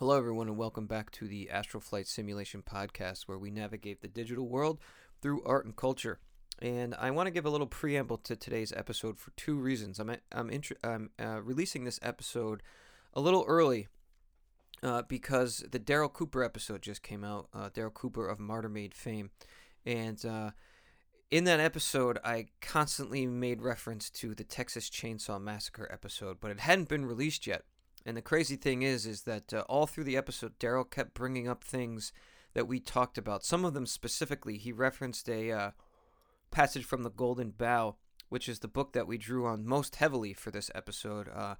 Hello, everyone, and welcome back to the Astral Flight Simulation Podcast, where we navigate the digital world through art and culture. And I want to give a little preamble to today's episode for two reasons. I'm I'm, intro- I'm uh, releasing this episode a little early uh, because the Darryl Cooper episode just came out. Uh, Darryl Cooper of Martyr Made fame, and uh, in that episode, I constantly made reference to the Texas Chainsaw Massacre episode, but it hadn't been released yet. And the crazy thing is, is that uh, all through the episode, Darryl kept bringing up things that we talked about. Some of them specifically, he referenced a uh, passage from the Golden Bough, which is the book that we drew on most heavily for this episode. Uh,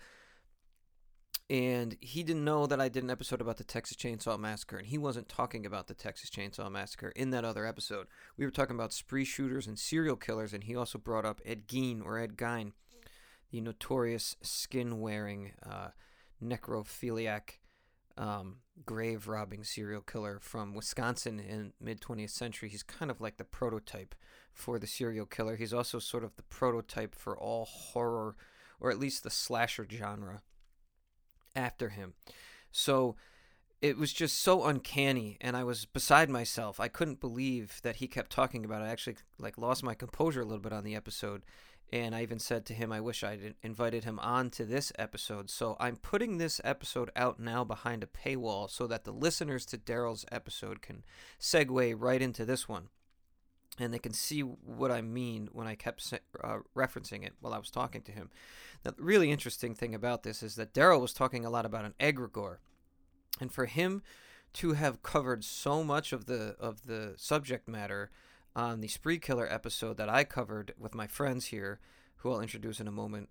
and he didn't know that I did an episode about the Texas Chainsaw Massacre, and he wasn't talking about the Texas Chainsaw Massacre in that other episode. We were talking about spree shooters and serial killers, and he also brought up Ed Gein or Ed Gein, the notorious skin wearing uh, necrophiliac um, grave robbing serial killer from Wisconsin in mid 20th century. He's kind of like the prototype for the serial killer. He's also sort of the prototype for all horror, or at least the slasher genre after him. So it was just so uncanny and I was beside myself. I couldn't believe that he kept talking about it. I actually like lost my composure a little bit on the episode and I even said to him I wish I'd invited him on to this episode. So I'm putting this episode out now behind a paywall so that the listeners to Darryl's episode can segue right into this one. And they can see what I mean when I kept uh, referencing it while I was talking to him. The really interesting thing about this is that Darryl was talking a lot about an egregore, and for him to have covered so much of the of the subject matter on the Spree Killer episode that I covered with my friends here, who I'll introduce in a moment,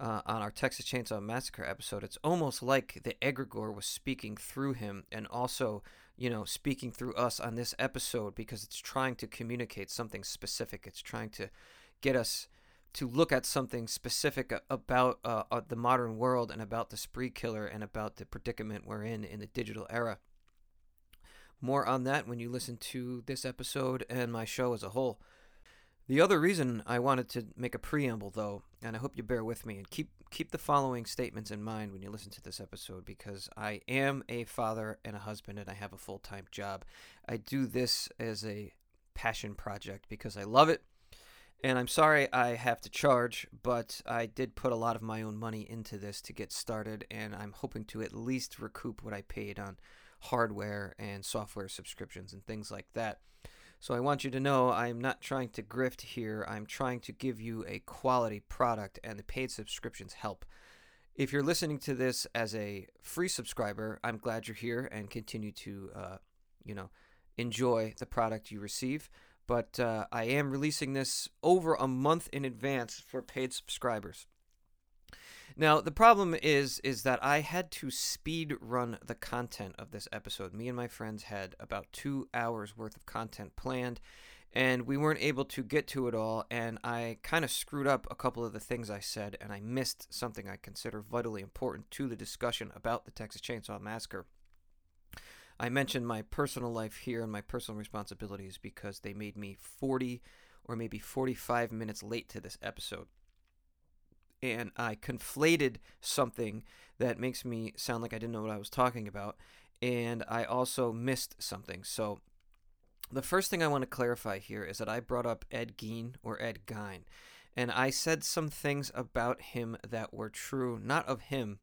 uh, on our Texas Chainsaw Massacre episode, it's almost like the egregore was speaking through him and also, you know, speaking through us on this episode because it's trying to communicate something specific. It's trying to get us to look at something specific about uh, uh, the modern world and about the spree killer and about the predicament we're in in the digital era. More on that when you listen to this episode and my show as a whole. The other reason I wanted to make a preamble, though, and I hope you bear with me and keep keep the following statements in mind when you listen to this episode, because I am a father and a husband, and I have a full time job. I do this as a passion project because I love it and I'm sorry I have to charge, but I did put a lot of my own money into this to get started, and I'm hoping to at least recoup what I paid on hardware and software subscriptions and things like that. So I want you to know I'm not trying to grift here. I'm trying to give you a quality product, and the paid subscriptions help. If you're listening to this as a free subscriber, I'm glad you're here and continue to, uh, you know, enjoy the product you receive but uh, I am releasing this over a month in advance for paid subscribers. Now the problem is is that I had to speed run the content of this episode. Me and my friends had about two hours worth of content planned, and we weren't able to get to it all. And I kind of screwed up a couple of the things I said, and I missed something I consider vitally important to the discussion about the Texas Chainsaw Massacre. I mentioned my personal life here and my personal responsibilities because they made me 40 or maybe 45 minutes late to this episode. And I conflated something that makes me sound like I didn't know what I was talking about. And I also missed something. So the first thing I want to clarify here is that I brought up Ed Gein or Ed Gein. And I said some things about him that were true, not of him,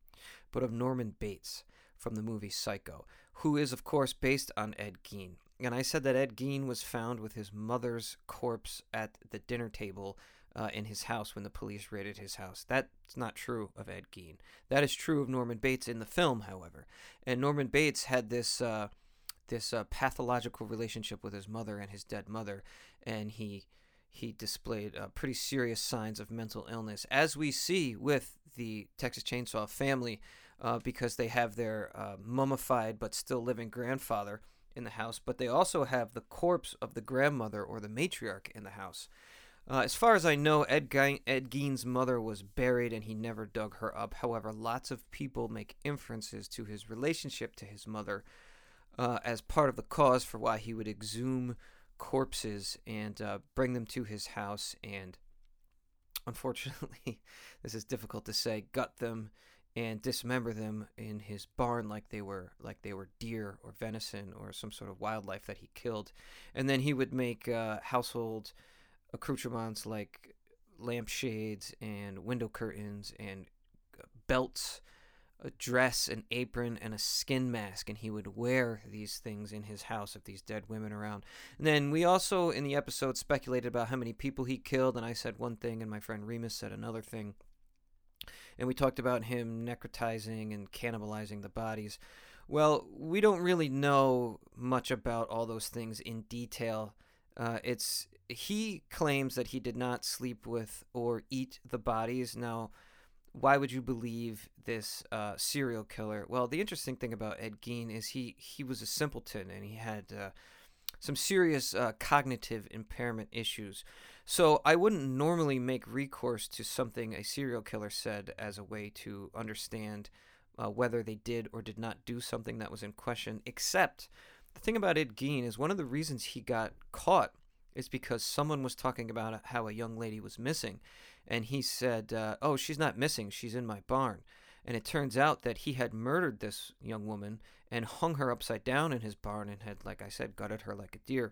but of Norman Bates from the movie Psycho who is, of course, based on Ed Gein. And I said that Ed Gein was found with his mother's corpse at the dinner table uh, in his house when the police raided his house. That's not true of Ed Gein. That is true of Norman Bates in the film, however. And Norman Bates had this uh, this uh, pathological relationship with his mother and his dead mother, and he he displayed uh, pretty serious signs of mental illness, as we see with the Texas Chainsaw family uh, because they have their uh, mummified but still living grandfather in the house, but they also have the corpse of the grandmother or the matriarch in the house. Uh, as far as I know, Ed, Ge- Ed Gein's mother was buried and he never dug her up. However, lots of people make inferences to his relationship to his mother uh, as part of the cause for why he would exhume corpses and uh, bring them to his house and, unfortunately, this is difficult to say, gut them and dismember them in his barn like they were like they were deer or venison or some sort of wildlife that he killed, and then he would make uh, household accoutrements like lampshades and window curtains and belts a dress, an apron, and a skin mask, and he would wear these things in his house of these dead women around. And then we also, in the episode, speculated about how many people he killed, and I said one thing, and my friend Remus said another thing. And we talked about him necrotizing and cannibalizing the bodies. Well, we don't really know much about all those things in detail. Uh, it's he claims that he did not sleep with or eat the bodies. Now, why would you believe this uh, serial killer? Well, the interesting thing about Ed Gein is he he was a simpleton and he had uh, some serious uh, cognitive impairment issues. So I wouldn't normally make recourse to something a serial killer said as a way to understand uh, whether they did or did not do something that was in question. Except the thing about Ed Gein is one of the reasons he got caught is because someone was talking about how a young lady was missing and he said, uh, "Oh, she's not missing. She's in my barn." And it turns out that he had murdered this young woman and hung her upside down in his barn and had, like I said, gutted her like a deer.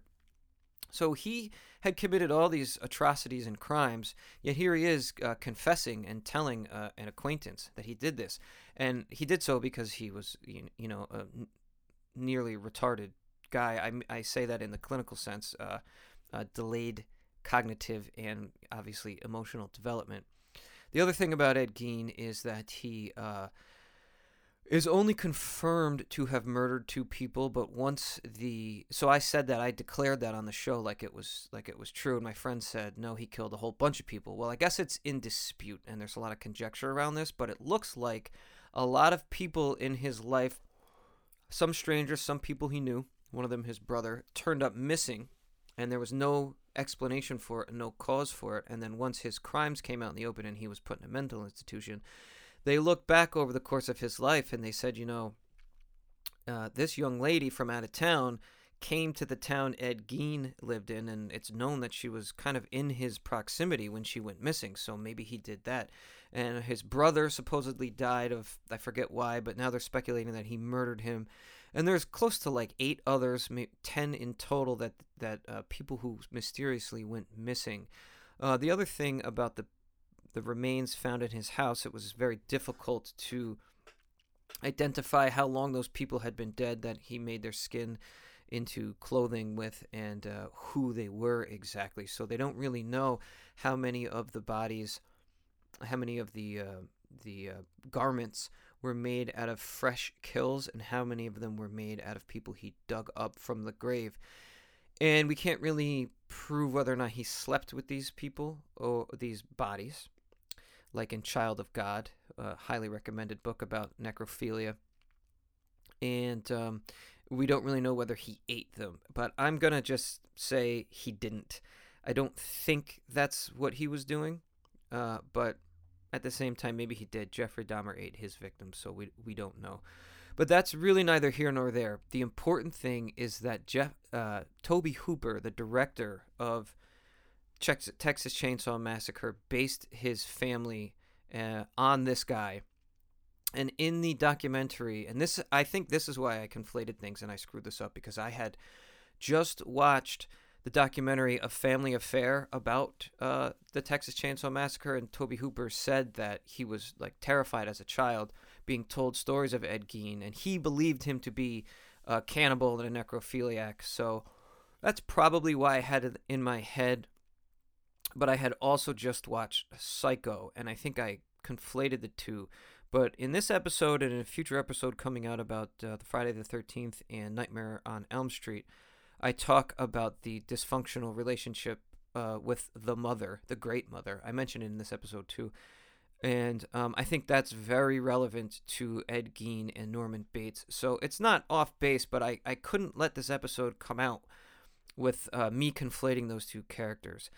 So he had committed all these atrocities and crimes, yet here he is uh, confessing and telling uh, an acquaintance that he did this. And he did so because he was, you know, n- nearly retarded guy. I, I say that in the clinical sense, uh, delayed cognitive and obviously emotional development. The other thing about Ed Gein is that he uh, is only confirmed to have murdered two people, but once the so I said that I declared that on the show like it was like it was true, and my friend said no, he killed a whole bunch of people. Well, I guess it's in dispute, and there's a lot of conjecture around this, but it looks like a lot of people in his life, some strangers, some people he knew, one of them his brother, turned up missing, and there was no explanation for it and no cause for it. And then once his crimes came out in the open and he was put in a mental institution, they looked back over the course of his life and they said, you know, uh, this young lady from out of town came to the town Ed Gein lived in, and it's known that she was kind of in his proximity when she went missing, so maybe he did that. And his brother supposedly died of, I forget why, but now they're speculating that he murdered him and there's close to like eight others, ten in total that that uh, people who mysteriously went missing. Uh, the other thing about the the remains found in his house, it was very difficult to identify how long those people had been dead that he made their skin into clothing with and uh, who they were exactly. So they don't really know how many of the bodies, how many of the uh, the uh, garments were made out of fresh kills and how many of them were made out of people he dug up from the grave. And we can't really prove whether or not he slept with these people or these bodies, like in Child of God, a highly recommended book about necrophilia. And um, we don't really know whether he ate them, but I'm going to just say he didn't. I don't think that's what he was doing, uh, but at the same time, maybe he did. Jeffrey Dahmer ate his victims, so we we don't know. But that's really neither here nor there. The important thing is that Jeff uh, Tobe Hooper, the director of Texas Chainsaw Massacre, based his family uh, on this guy. And in the documentary, and this I think this is why I conflated things and I screwed this up because I had just watched the documentary A Family Affair about uh, the Texas Chainsaw Massacre, and Tobe Hooper said that he was like terrified as a child being told stories of Ed Gein, and he believed him to be a cannibal and a necrophiliac. So that's probably why I had it in my head. But I had also just watched Psycho, and I think I conflated the two. But in this episode and in a future episode coming out about uh, the Friday the 13th and Nightmare on Elm Street, I talk about the dysfunctional relationship uh, with the mother, the great mother. I mentioned it in this episode too. And um, I think that's very relevant to Ed Gein and Norman Bates. So it's not off base, but I, I couldn't let this episode come out with uh, me conflating those two characters.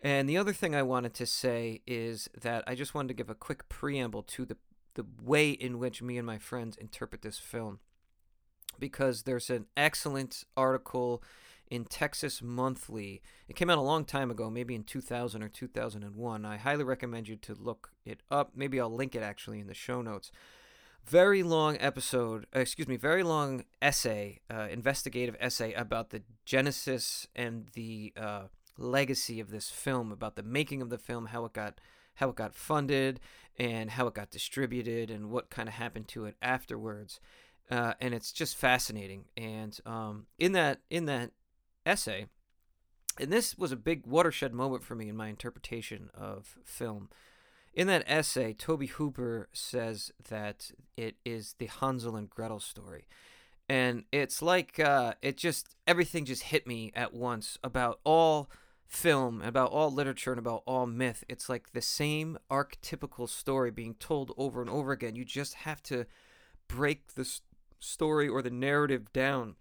And the other thing I wanted to say is that I just wanted to give a quick preamble to the, the way in which me and my friends interpret this film because there's an excellent article in Texas Monthly. It came out a long time ago, maybe in 2000 or 2001. I highly recommend you to look it up. Maybe I'll link it actually in the show notes. very long episode, uh, excuse me, very long essay, uh, investigative essay about the genesis and the uh, legacy of this film, about the making of the film, how it got how it got funded, and how it got distributed, and what kind of happened to it afterwards. Uh, and it's just fascinating. And um, in that in that essay, and this was a big watershed moment for me in my interpretation of film. In that essay, Tobe Hooper says that it is the Hansel and Gretel story. And it's like uh, it just, everything just hit me at once about all film, about all literature, and about all myth. It's like the same archetypical story being told over and over again. You just have to break the story or the narrative down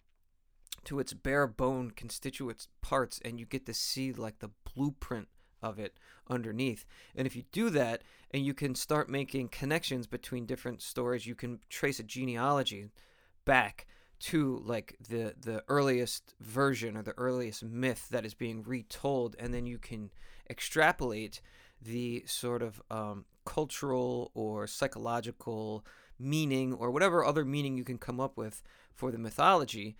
to its bare bone constituent parts and you get to see like the blueprint of it underneath. And if you do that and you can start making connections between different stories, you can trace a genealogy back to like the the earliest version or the earliest myth that is being retold and then you can extrapolate the sort of um, cultural or psychological meaning or whatever other meaning you can come up with for the mythology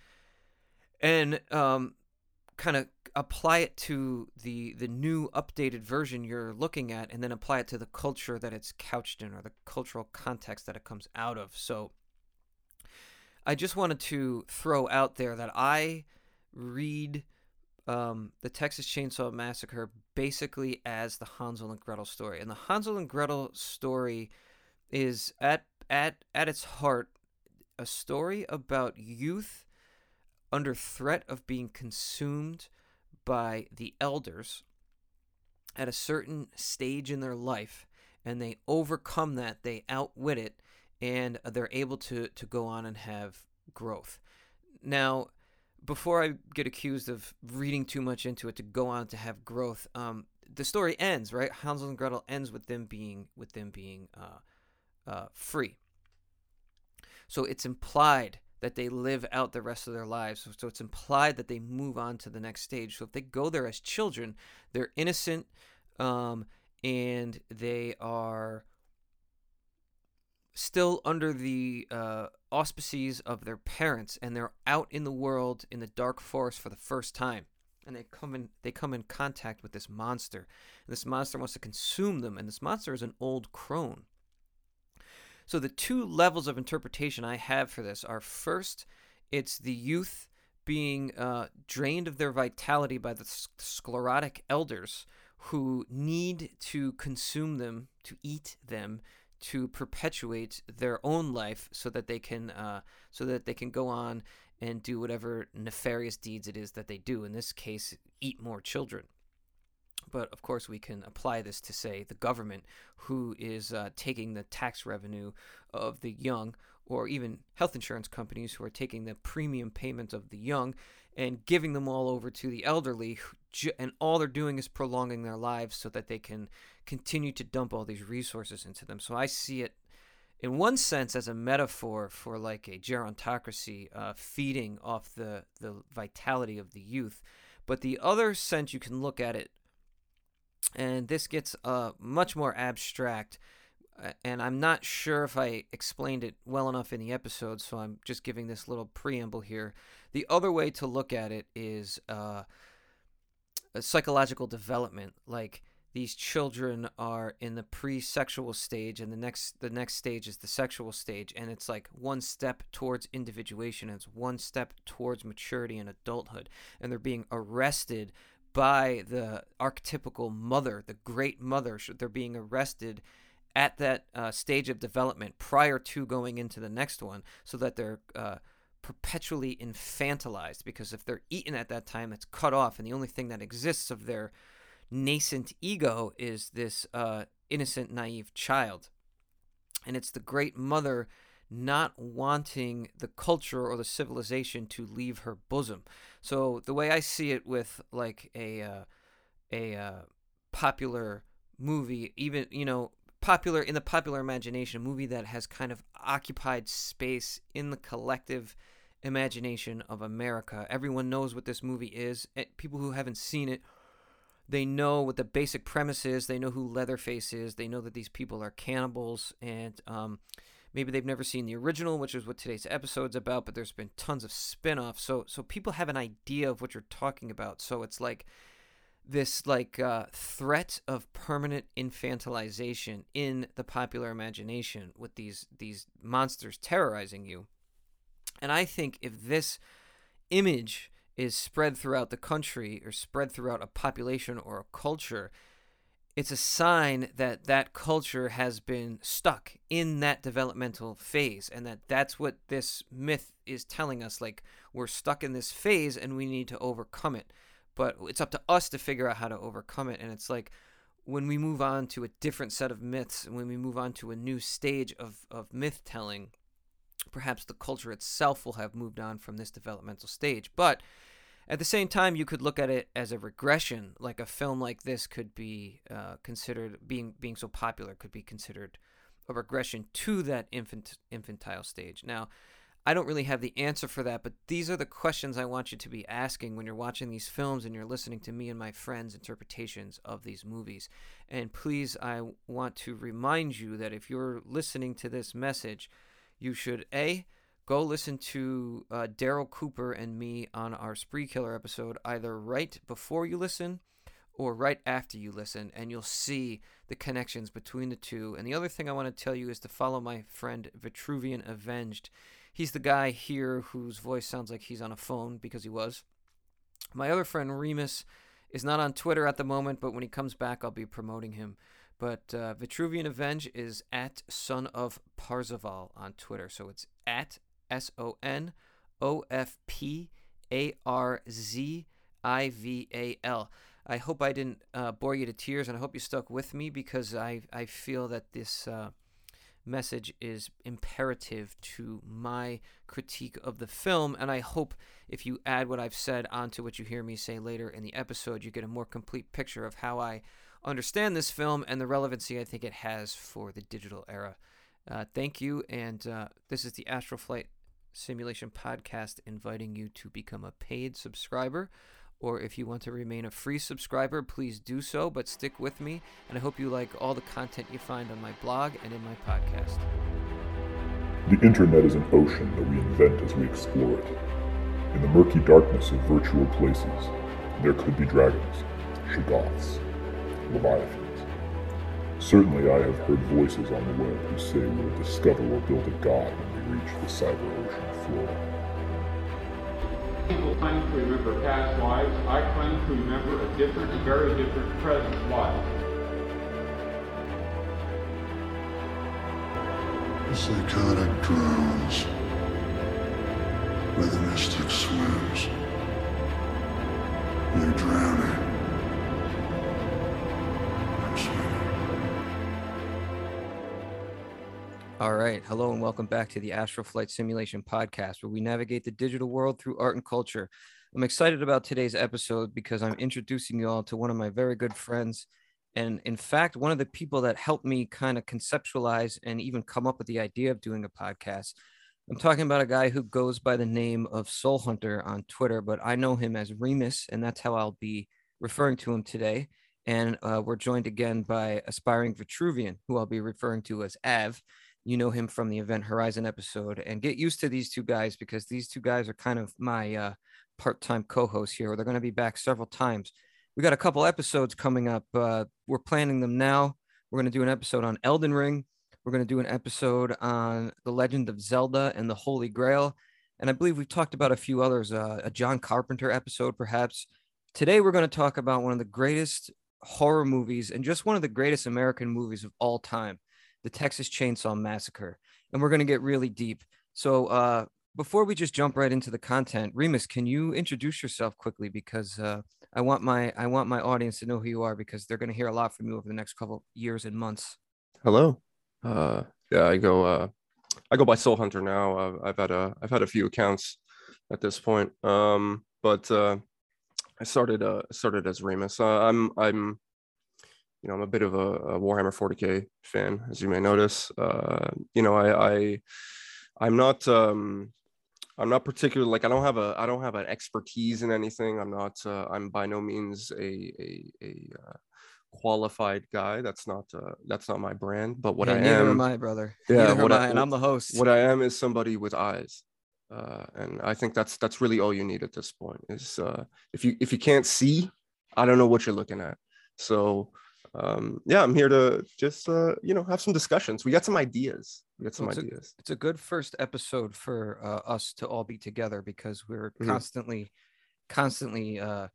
and um, kind of apply it to the the new updated version you're looking at and then apply it to the culture that it's couched in or the cultural context that it comes out of. So i just wanted to throw out there that i read um, the texas chainsaw massacre basically as the hansel and gretel story. And the hansel and gretel story is at at at its heart a story about youth under threat of being consumed by the elders at a certain stage in their life and they overcome that they outwit it and they're able to to go on and have growth. Now before i get accused of reading too much into it to go on to have growth um, the story ends right? Hansel and gretel ends with them being with them being uh, uh, free so it's implied that they live out the rest of their lives. So, it's implied that they move on to the next stage. So if they go there as children, they're innocent um, and they are still under the uh, auspices of their parents and they're out in the world in the dark forest for the first time and they come in they come in contact with this monster and this monster wants to consume them and this monster is an old crone so the two levels of interpretation I have for this are first, it's the youth being uh, drained of their vitality by the sclerotic elders who need to consume them, to eat them, to perpetuate their own life, so that they can, uh, so that they can go on and do whatever nefarious deeds it is that they do. In this case, eat more children. But of course, we can apply this to, say, the government, who is uh, taking the tax revenue of the young, or even health insurance companies who are taking the premium payments of the young and giving them all over to the elderly. And all they're doing is prolonging their lives so that they can continue to dump all these resources into them. So I see it in one sense as a metaphor for like a gerontocracy uh, feeding off the, the vitality of the youth. But the other sense you can look at it and this gets uh, much more abstract and i'm not sure if i explained it well enough in the episode so i'm just giving this little preamble here. The other way to look at it is uh, psychological development like these children are in the pre-sexual stage and the next the next stage is the sexual stage and it's like one step towards individuation it's one step towards maturity and adulthood and they're being arrested by the archetypical mother, the great mother. They're being arrested at that uh, stage of development prior to going into the next one so that they're uh, perpetually infantilized. Because if they're eaten at that time, it's cut off, and the only thing that exists of their nascent ego is this uh, innocent, naive child. And it's the great mother not wanting the culture or the civilization to leave her bosom. So the way I see it with like a uh, a uh, popular movie, even you know popular in the popular imagination, a movie that has kind of occupied space in the collective imagination of America. Everyone knows what this movie is. Eh, people who haven't seen it, they know what the basic premise is. They know who Leatherface is. They know that these people are cannibals and um, maybe they've never seen the original, which is what today's episode's about, but there's been tons of spin-offs. So so people have an idea of what you're talking about. So it's like this like uh, threat of permanent infantilization in the popular imagination with these these monsters terrorizing you. And I think if this image is spread throughout the country or spread throughout a population or a culture, it's a sign that that culture has been stuck in that developmental phase and that that's what this myth is telling us like we're stuck in this phase and we need to overcome it but it's up to us to figure out how to overcome it. And it's like when we move on to a different set of myths, and when we move on to a new stage of, of myth telling, perhaps the culture itself will have moved on from this developmental stage. But at the same time, you could look at it as a regression. Like a film like this could be uh, considered being being so popular could be considered a regression to that infant infantile stage. Now, I don't really have the answer for that, but these are the questions I want you to be asking when you're watching these films and you're listening to me and my friends' interpretations of these movies. And please, I want to remind you that if you're listening to this message, you should A, go listen to uh, Darryl Cooper and me on our Spree Killer episode either right before you listen or right after you listen, and you'll see the connections between the two. And the other thing I want to tell you is to follow my friend Vitruvian Avenged he's the guy here whose voice sounds like he's on a phone because he was. My other friend Remus is not on Twitter at the moment, but when he comes back, I'll be promoting him. But uh, Vitruvian Avenge is at Son of Parzival on Twitter. So it's at S O N O F P A R Z I V A L. I hope I didn't uh, bore you to tears, and I hope you stuck with me because I, I feel that this. Uh, message is imperative to my critique of the film. And I hope if you add what I've said onto what you hear me say later in the episode, you get a more complete picture of how I understand this film and the relevancy I think it has for the digital era. Uh, thank you. And uh, this is the Astral Flight Simulation Podcast inviting you to become a paid subscriber or if you want to remain a free subscriber, please do so, but stick with me, and I hope you like all the content you find on my blog and in my podcast. The internet is an ocean that we invent as we explore it. In the murky darkness of virtual places, there could be dragons, shoggoths, leviathans. Certainly, I have heard voices on the web who say we will discover or build a god reach the cyber ocean floor. People claim to remember past lives. I claim to remember a different, very different present life. The psychotic drowns where the mystic swims. All right. Hello and welcome back to the Astral Flight Simulation Podcast, where we navigate the digital world through art and culture. I'm excited about today's episode because I'm introducing you all to one of my very good friends. And in fact, one of the people that helped me kind of conceptualize and even come up with the idea of doing a podcast. I'm talking about a guy who goes by the name of Soul Hunter on Twitter, but I know him as Remus, and that's how I'll be referring to him today. And uh, we're joined again by aspiring Vitruvian, who I'll be referring to as Av you know him from the Event Horizon episode. And get used to these two guys because these two guys are kind of my uh, part time co hosts here. They're going to be back several times. We got a couple episodes coming up. Uh, we're planning them now. We're going to do an episode on Elden Ring. We're going to do an episode on The Legend of Zelda and the Holy Grail. And I believe we've talked about a few others, uh, a John Carpenter episode, perhaps. Today, we're going to talk about one of the greatest horror movies and just one of the greatest American movies of all time the Texas Chainsaw Massacre, and we're going to get really deep. So, uh, before we just jump right into the content, Remus, can you introduce yourself quickly because uh, I want my I want my audience to know who you are because they're going to hear a lot from you over the next couple years and months. Hello. Uh, yeah, I go uh, I go by Soul Hunter now. I've had a I've had a few accounts at this point. Um, but uh, I started uh, started as Remus. Uh, I'm I'm you know, I'm a bit of a, a Warhammer 40k fan, as you may notice. Uh, you know, I, I I'm not um, I'm not particularly like I don't have a I don't have an expertise in anything. I'm not uh, I'm by no means a a, a uh, qualified guy. That's not uh, that's not my brand. But what Yeah, I am, am I, brother. Yeah, what I- I, and I'm the host. what I am is somebody with eyes. Uh, and I think that's that's really all you need at this point. Is uh, if you if you can't see, I don't know what you're looking at. So um, yeah, I'm here to just uh, you know have some discussions. We got some ideas. We got some Well, it's a- ideas. it's a good first episode for uh, us to all be together because we're Mhm. constantly constantly uh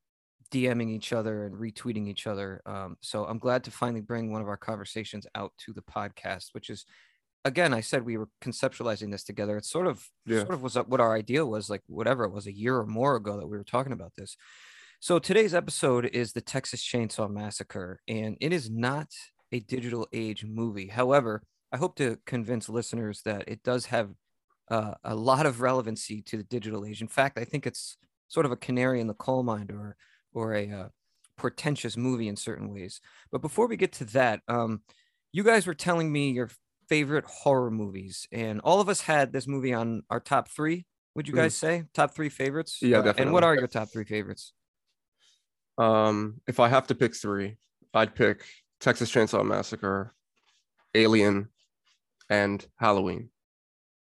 DMing each other and retweeting each other. Um, so I'm glad to finally bring one of our conversations out to the podcast, which is again, I said we were conceptualizing this together. It's sort of Yeah. sort of was what our idea was like whatever it was a year or more ago that we were talking about this. So today's episode is the Texas Chainsaw Massacre, and it is not a digital age movie. However, I hope to convince listeners that it does have uh, a lot of relevancy to the digital age. In fact, I think it's sort of a canary in the coal mine or or a uh, portentous movie in certain ways. But before we get to that, um, you guys were telling me your favorite horror movies, and all of us had this movie on our top three. Would you guys say top three favorites? Yeah, Uh, And what are your top three favorites? Um, if I have to pick three, I'd pick Texas Chainsaw Massacre, Alien, and Halloween.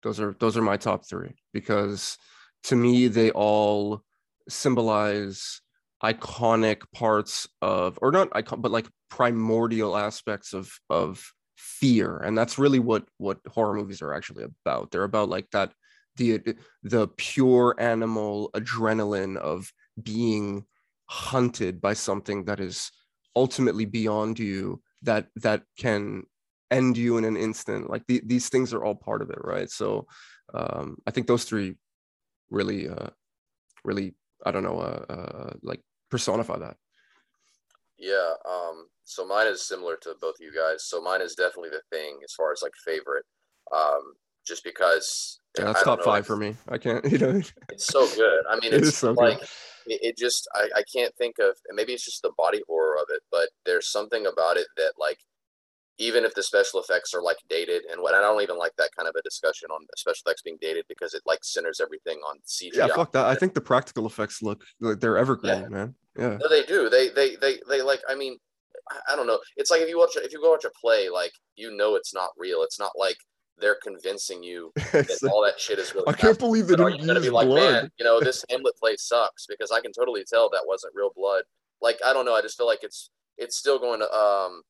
Those are those are my top three because to me they all symbolize iconic parts of or not icon but like primordial aspects of of fear and that's really what what horror movies are actually about they're about like that the the pure animal adrenaline of being hunted by something that is ultimately beyond you that that can end you in an instant like the, these things are all part of it right so um i think those three really uh really i don't know uh, uh like personify that Yeah, um, so mine is similar to both of you guys. So mine is definitely the thing as far as like favorite. Um, just because yeah that's top know, five for me i can't you know It's so good. I mean, It it's is so good. It, it just I, I can't think of and maybe it's just the body horror of it, but there's something about it that like even if the special effects are like dated and what I don't even like that kind of a discussion on special effects being dated because it like centers everything on CGI. yeah fuck that i think the practical effects look like they're evergreen Yeah. man yeah No, they do. They they they they like. I mean, I don't know. It's like if you watch if you go watch a play, like you know it's not real. It's not like they're convincing you that all that shit is really. i can't believe they didn't gonna use be like, blood man, you know, this Hamlet play sucks because I can totally tell that wasn't real blood. Like I don't know. I just feel like it's it's still going to um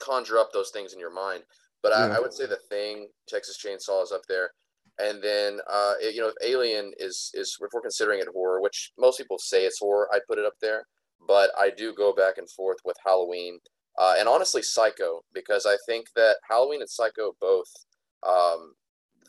conjure up those things in your mind. But I, Yeah. I would say the thing Texas Chainsaw is up there. And then, uh, it- you know, if Alien is is if we're considering it horror, which most people say it's horror, I'd put it up there. But I do go back and forth with Halloween, uh, and honestly, Psycho, because I think that Halloween and Psycho both, um,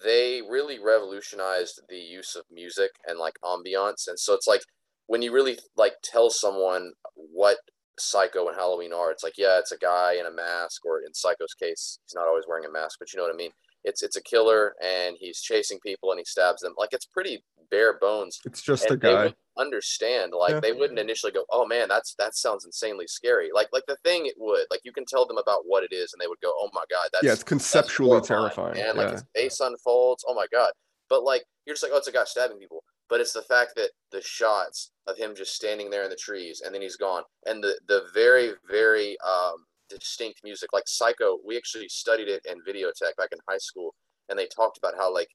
they really revolutionized the use of music and like ambiance. And so it's like when you really like tell someone what Psycho and Halloween are, it's like, yeah, it's a guy in a mask, or in Psycho's case, he's not always wearing a mask, but you know what I mean. It's it's a killer, and he's chasing people, and he stabs them. Like it's pretty bare bones. it's just a And guy understand, like Yeah. they wouldn't initially go, "Oh man, that's that sounds insanely scary." Like like the thing, it would like you can tell them about what it is, and they would go, "Oh my god, that's yeah it's conceptually terrifying man. Like yeah his face unfolds. Oh my god. But like you're just like, oh, it's a guy stabbing people. But it's the fact that the shots of him just standing there in the trees and then he's gone, and the the very very um, distinct music, like Psycho. We actually studied it in Videotech back in high school, and they talked about how like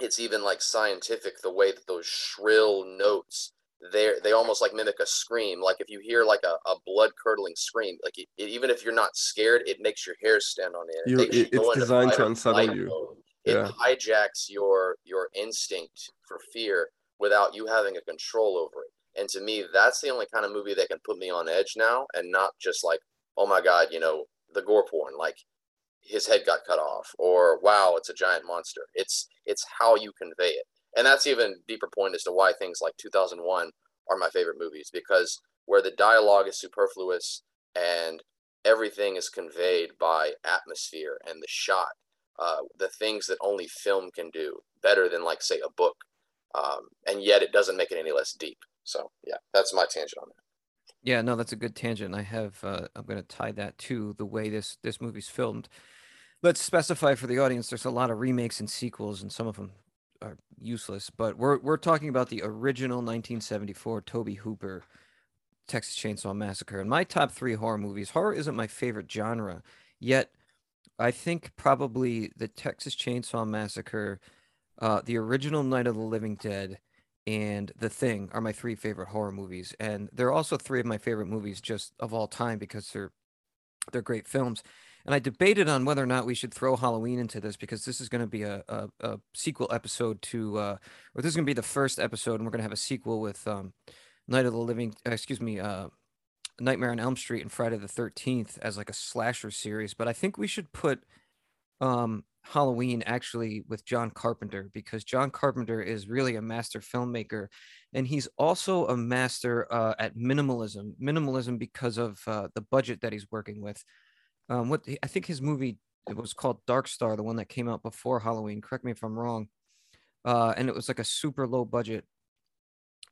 it's even like scientific the way that those shrill notes they they almost like mimic a scream like if you hear like a, a blood curdling scream like it, it- even if you're not scared it makes your hair stand on end it- it's designed to unsettle you. mode. it Yeah. hijacks your your instinct for fear without you having a control over it and to me that's the only kind of movie that can put me on edge now and not just like oh my god you know the gore porn like his head got cut off or wow it's a giant monster. It's it's how you convey it. And that's even deeper point as to why things like 2001 are my favorite movies because where the dialogue is superfluous and everything is conveyed by atmosphere and the shot uh, the things that only film can do better than like say a book um, and yet it doesn't make it any less deep. So yeah that's my tangent on that Yeah, no, that's a good tangent. I have uh, I'm going to tie that to the way this this movie's filmed. Let's specify for the audience. There's a lot of remakes and sequels, and some of them are useless. But we're we're talking about the original 1974 Tobe Hooper Texas Chainsaw Massacre. And my top three horror movies, horror isn't my favorite genre, yet I think probably the Texas Chainsaw Massacre, uh, the original Night of the Living Dead, and The Thing are my three favorite horror movies, and they're also three of my favorite movies just of all time because they're they're great films. And I debated on whether or not we should throw Halloween into this because this is going to be a, a, a sequel episode to, uh, or this is going to be the first episode, and we're going to have a sequel with um, Night of the Living, uh, excuse me, uh, Nightmare on Elm Street and Friday the Thirteenth as like a slasher series. But I think we should put um, Halloween actually with John Carpenter because John Carpenter is really a master filmmaker, and he's also a master uh, at minimalism. Minimalism because of uh, the budget that he's working with. Um, what I think his movie it was called Dark Star, the one that came out before Halloween. Correct me if I'm wrong. Uh, and it was like a super low budget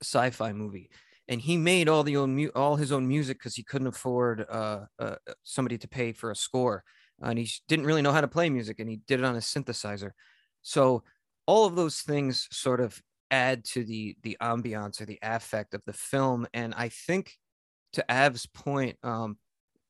sci-fi movie and he made all the own mu- all his own music because he couldn't afford uh, uh, somebody to pay for a score, and he didn't really know how to play music, and he did it on a synthesizer. So all of those things sort of add to the the ambiance or the affect of the film, and I think to Av's point, um,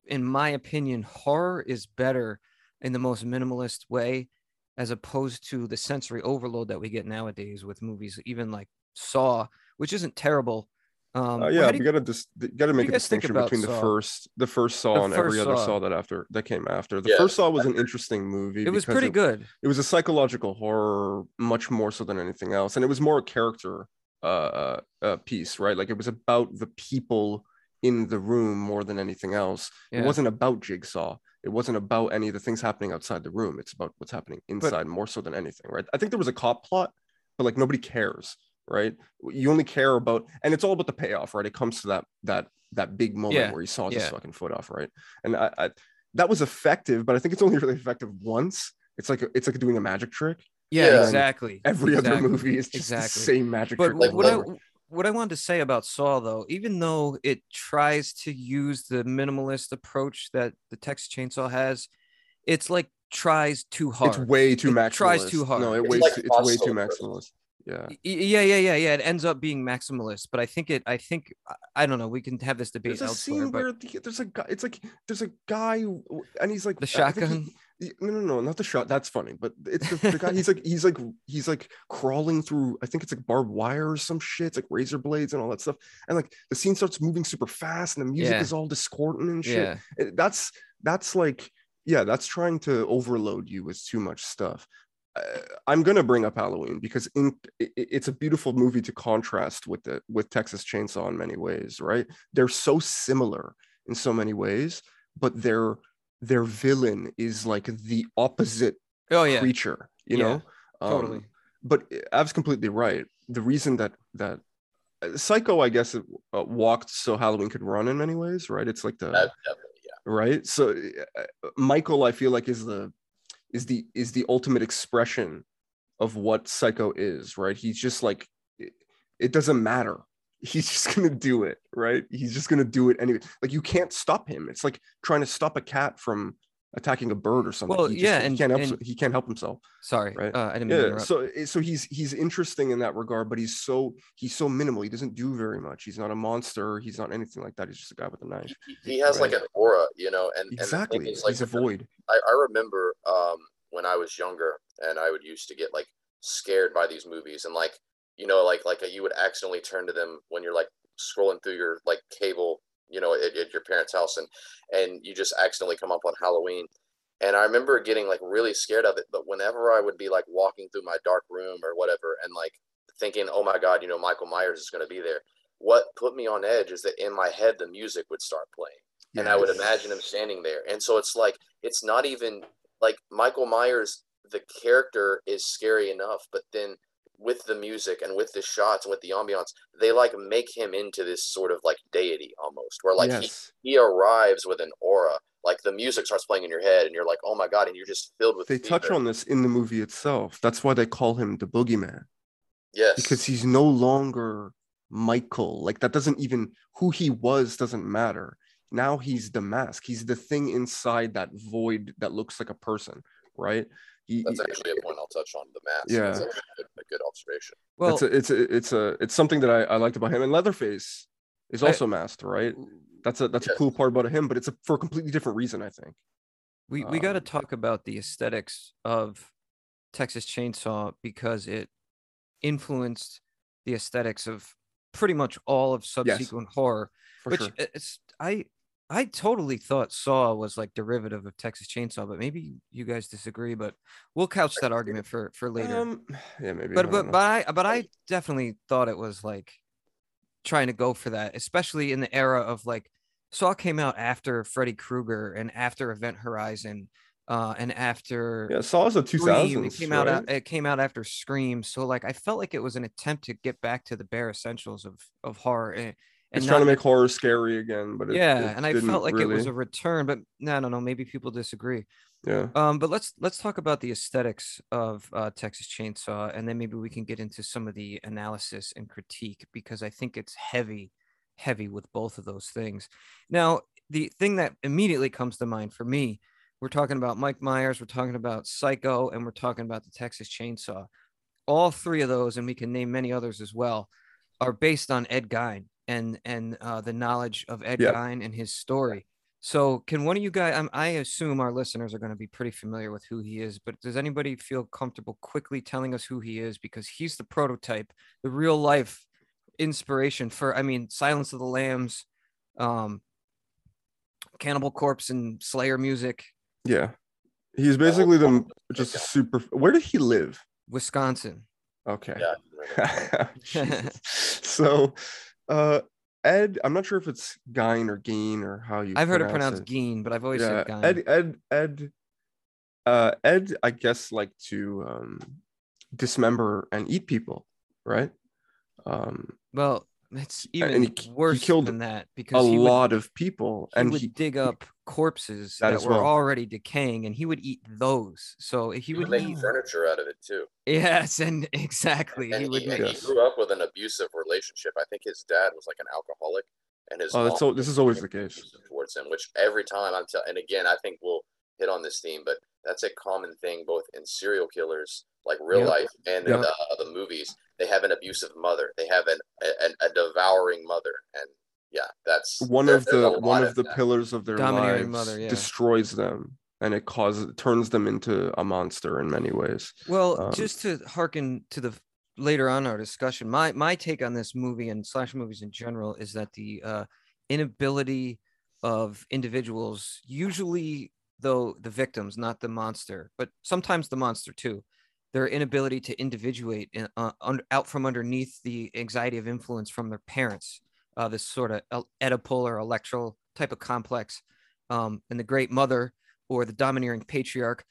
in my opinion, horror is better in the most minimalist way as opposed to the sensory overload that we get nowadays with movies, even like Saw, which isn't terrible um, uh, yeah, we gotta just gotta make a distinction between the first the first Saw the and every other Saw. Saw that after that came after. The yeah. first Saw was an interesting movie. It was pretty it, good. It was a psychological horror, much more so than anything else, and it was more a character uh, uh, uh, piece, right? Like it was about the people in the room more than anything else. Yeah. It wasn't about Jigsaw. It wasn't about any of the things happening outside the room. It's about what's happening inside but, more so than anything, right? I think there was a cop plot, but like nobody cares right? You only care about, and it's all about the payoff, right? It comes to that that that big moment yeah. where he saws yeah. his fucking foot off, right? And I, I, that was effective, but I think it's only really effective once. It's like it's like doing a magic trick. Yeah, exactly. Every exactly. other movie is just exactly. the same magic but trick. But what I what I wanted to say about Saw, though, even though it tries to use the minimalist approach that the Texas Chainsaw has, it's like tries too hard. It's way too maximalist. Tries too hard. No, it it's, like it's way too maximalist yeah yeah yeah yeah yeah it ends up being maximalist but i think it i think i don't know we can have this debate there's a scene where the, there's a guy it's like there's a guy and he's like the shotgun he, no no no not the shot that's funny but it's the, the guy he's like he's like he's like crawling through i think it's like barbed wire or some shit it's like razor blades and all that stuff and like the scene starts moving super fast and the music yeah. is all discordant and shit yeah. that's that's like yeah that's trying to overload you with too much stuff I'm going to bring up Halloween because in, it's a beautiful movie to contrast with the with Texas Chainsaw in many ways, right? They're so similar in so many ways, but their their villain is like the opposite oh, yeah. creature, you yeah, know? Totally. Um, but Av's completely right. The reason that that uh, Psycho, I guess, it, uh, walked so Halloween could run in many ways, right? It's like the yeah. right. So uh, Michael, I feel like is the is the is the ultimate expression of what psycho is right? He's just like it, it doesn't matter. He's just gonna do it right? He's just gonna do it anyway. Like you can't stop him. It's like trying to stop a cat from attacking a bird or something. Well, yeah, and he can't help. And, he can't help himself. Sorry, right? Uh, I didn't. Yeah, so so he's he's interesting in that regard, but he's so he's so minimal. He doesn't do very much. He's not a monster. He's not anything like that. He's just a guy with a knife. He, he has right? like an aura, you know, and exactly. And like, he's a void. I, I remember um, when I was younger, and I would used to get like scared by these movies, and like you know, like like you would accidentally turn to them when you're like scrolling through your like cable you know at, at, your parents house and and you just accidentally come up on halloween and I remember getting like really scared of it. But whenever I would be like walking through my dark room or whatever, and like thinking, oh my God, you know, Michael Myers is going to be there. What put me on edge is that in my head, the music would start playing. Yes. And I would imagine him standing there. And so it's like, it's not even like Michael Myers, the character is scary enough, but then with the music and with the shots and with the ambiance, they like make him into this sort of like deity almost, where like yes. he, he arrives with an aura like the music starts playing in your head and you're like oh my god and you're just filled with they touch on this in the movie itself. That's why they call him the boogeyman. Yes. Because he's no longer michael. Like that doesn't even who he was doesn't matter. Now he's the mask. He's the thing inside that void that looks like a person right he, that's actually a point I'll touch on the mask. Yeah, that's a good, a good observation. Well, it's a, it's a, it's a it's something that I, I liked about him. And Leatherface is I- also masked, right? That's a that's a cool part about him, but it's a, for a completely different reason, I think. We we got to Um, talk about the aesthetics of Texas Chainsaw because it influenced the aesthetics of pretty much all of subsequent horror. For which sure. it's I I totally thought Saw was like derivative of Texas Chainsaw, but maybe you guys disagree. But we'll couch that argument for for later. Um, yeah, maybe. but I but know. but I but I definitely thought it was like trying to go for that, especially in the era of like Saw came out after Freddy Krueger and after Event Horizon, uh, and after yeah, Saw is a two Scream. thousands. It came out. It came out after Scream, so like I felt like it was an attempt to get back to the bare essentials of of horror. And, and It's trying to make horror scary again, but it, yeah, it and I felt like it was a return, but no, no, no. Maybe people disagree. yeah. Um, but let's let's talk about the aesthetics of uh, Texas Chainsaw, and then maybe we can get into some of the analysis and critique because I think it's heavy, heavy with both of those things. Now, the thing that immediately comes to mind for me, we're talking about Mike Myers, we're talking about Psycho, and we're talking about the Texas Chainsaw. All three of those, and we can name many others as well, are based on Ed Gein and and uh, the knowledge of Ed Yeah. Gein and his story. So, can one of you guys? I'm, I assume our listeners are going to be pretty familiar with who he is, but does anybody feel comfortable quickly telling us who he is? Because he's the prototype, the real life inspiration for. I mean, Silence of the Lambs, um, Cannibal Corpse, and Slayer music, Yeah. He's basically the just super. Where did he live? Wisconsin. Okay. Yeah. So, uh, Ed, I'm not sure if it's Gein or Gein or how you. I've heard it pronounce pronounced Geen, but I've always Yeah, said Gein. Ed, Ed, Ed, uh, Ed, I guess like to um, dismember and eat people, right? Um, well, it's and even he k- he worse killed than that a because he would lot of people, he and would he dig up corpses That that, were well. already decaying and he would eat those so he He would would eat make furniture out of it too. yes and exactly And he would make and he grew up with an abusive relationship. I think his dad was like an alcoholic, and his Oh, that's mom this is always the case. towards him. Which every time I'm telling, and again, I think we'll hit on this theme, but that's a common thing both in serial killers, like real Yep. life, and Yep. in the, uh, the movies. They have an abusive mother. They have an a, a devouring mother, and yeah, that's one there- of the one of the that. pillars of their Domineering lives mother, yeah. destroys them, and it causes turns them into a monster in many ways. well um, just to hearken to the later on our discussion my my take on this movie and slash movies in general is that the uh inability of individuals usually though the victims not the monster but sometimes the monster too their inability to individuate in, uh, un, out from underneath the anxiety of influence from their parents uh, this sort of Oedipal or Electra type of complex um, and the great mother or the domineering patriarch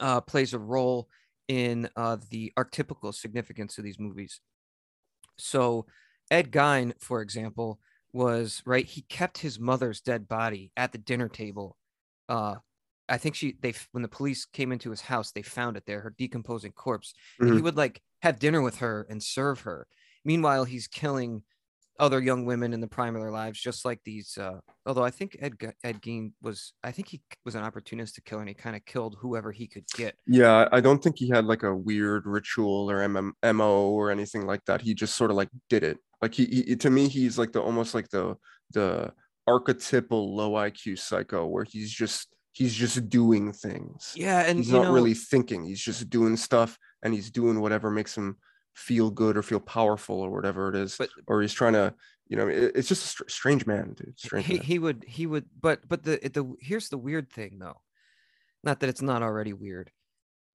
uh, plays a role in uh, the archetypical significance of these movies. So, Ed Gein, for example, was right. He kept his mother's dead body at the dinner table. Uh, I think she they when the police came into his house, they found it there, her decomposing corpse. And he would like have dinner with her and serve her. Meanwhile, he's killing other young women in the prime of their lives, just like these. Uh, although I think Ed Ed Gein was, I think he was an opportunistic killer, and he kind of killed whoever he could get. Yeah, I don't think he had like a weird ritual or MM, MO or anything like that. He just sort of like did it. Like he, he to me, he's like the almost like the the archetypal low IQ psycho where he's just he's just doing things. Yeah, and he's not know, really thinking. He's just doing stuff and he's doing whatever makes him feel good or feel powerful or whatever it is. But- or he's trying to, you know, it- it's just a str- strange man, dude. Strange he, man. he would he would but but the the here's the weird thing though not that it's not already weird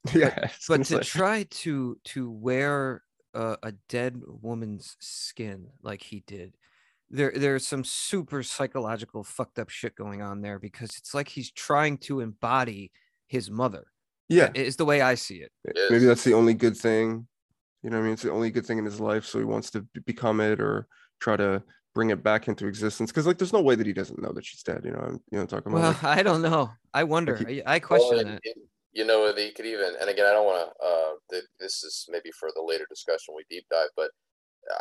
yeah, but gonna to try to to wear a, a dead woman's skin like he did. There there's some super psychological fucked up shit going on there because it's like he's trying to embody his mother. Yeah, is the way i see it. Maybe that's the only good thing. You know what i mean? It's the only good thing in his life so he wants to become it or try to bring it back into existence. Because like there's no way that he doesn't know that she's dead you know I'm, you know I'm talking about? Well Like, i don't know. I wonder. he- I, I question Well, that. and- and, You know, they could even, and again, I don't want to. Uh, th- this is maybe for the later discussion we deep dive, but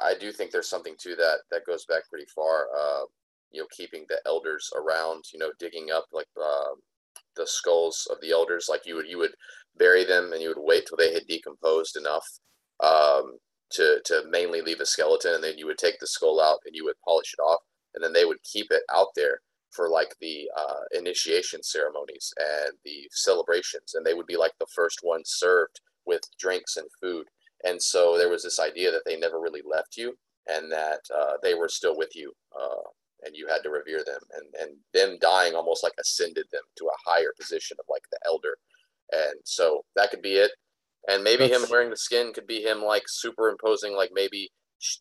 I do think there's something to that that goes back pretty far. Uh, you know, keeping the elders around. You know, digging up like uh, the skulls of the elders. Like you would, you would bury them, and you would wait till they had decomposed enough. Um, to to mainly leave a skeleton, and then you would take the skull out and you would polish it off, and then they would keep it out there for like the uh, initiation ceremonies and the celebrations, and they would be like the first ones served with drinks and food. And so there was this idea that they never really left you, and that uh, they were still with you, uh, and you had to revere them. And and them dying almost like ascended them to a higher position of like the elder. And so that could be it. And maybe him wearing the skin could be him like superimposing like maybe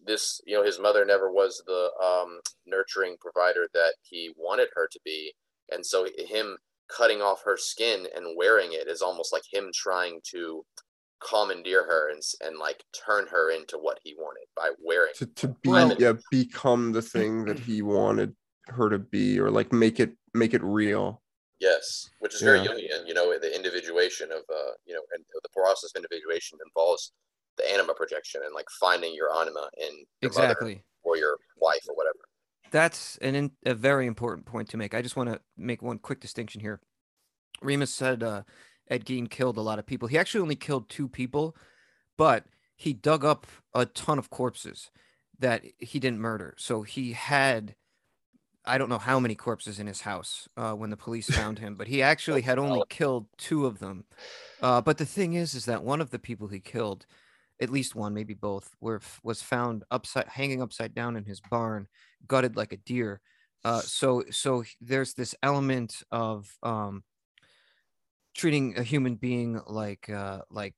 this you know his mother never was the um, nurturing provider that he wanted her to be. And so him cutting off her skin and wearing it is almost like him trying to commandeer her and, and like turn her into what he wanted by wearing to to be Well- yeah become the thing that he wanted her to be or like make it make it real. Yes which is very Yeah. jungian you know the individuation of uh you know and the process of individuation involves the anima projection and like finding your anima in your Exactly. or your wife or whatever That's an in, a very important point to make. I just want to make one quick distinction here. Remus said uh, Ed Gein killed a lot of people. He actually only killed two people, but he dug up a ton of corpses that he didn't murder. So he had, I don't know how many corpses in his house uh, when the police found him, but he actually had only killed two of them. Uh, but the thing is, is that one of the people he killed, at least one, maybe both, were was found upside, hanging upside down in his barn, gutted like a deer. Uh, so so there's this element of um, treating a human being like uh, like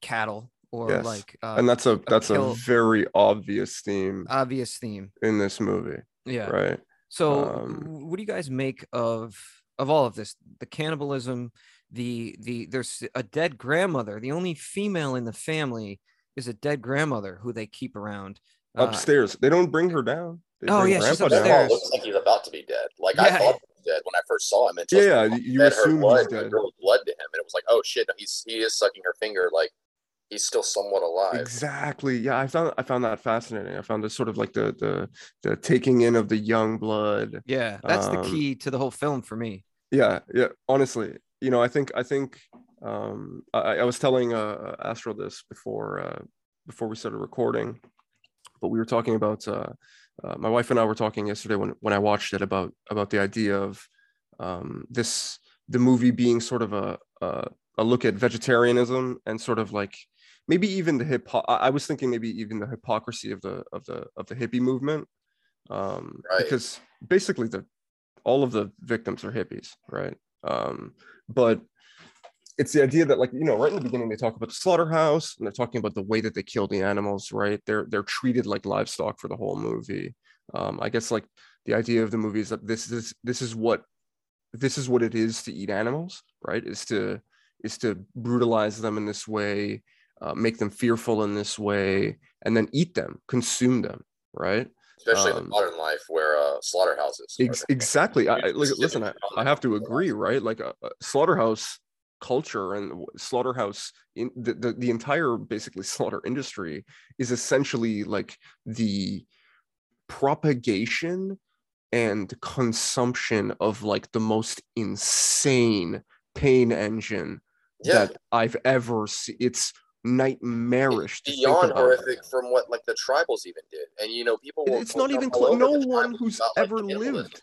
cattle or Yes. like uh, and that's a that's kill- a very obvious theme obvious theme. in this movie Yeah. right So, Um, what do you guys make of of all of this? The cannibalism, the the there's a dead grandmother. The only female in the family is a dead grandmother who they keep around. Uh, upstairs they don't bring her down they Oh, bring yeah, she's grandpa Grandpa upstairs. looks like he's about to be dead. Like Yeah. I thought he was dead when I first saw him. Until Yeah, someone you- you fed her assume he's blood, the dead. blood to him, and it was like, oh shit, he's he is sucking her finger. Like he's still somewhat alive. exactly yeah i found i found that fascinating i found this sort of like the the the taking in of the young blood yeah, that's the um, key to the whole film for me. yeah yeah honestly you know i think i think um i, I was telling uh astro this before uh before we started recording but we were talking about uh, uh my wife and i were talking yesterday when when i watched it about about the idea of um this the movie being sort of a a, a look at vegetarianism and sort of like maybe even the hip I was thinking maybe even the hypocrisy of the of the of the hippie movement um Right. because basically the all of the victims are hippies right um but it's the idea that like you know right in the beginning they talk about the slaughterhouse and they're talking about the way that they kill the animals right? They're they're treated like livestock for the whole movie. Um i guess like the idea of the movie is that this is this is what this is what it is to eat animals right? Is to is to brutalize them in this way uh, make them fearful in this way and then eat them consume them right Especially in um, the modern life where uh, slaughterhouses. Ex- exactly. I, I, Usually look, specific listen, I, I have to agree, right? Like a, a slaughterhouse culture and slaughterhouse in the, the the entire basically slaughter industry is essentially like the propagation and consumption of like the most insane pain engine Yeah. that I've ever seen. It's nightmarish beyond horrific from what like the tribals even did. And you know, people It- it's not even all clo- no one who's like, ever cannibalism. lived.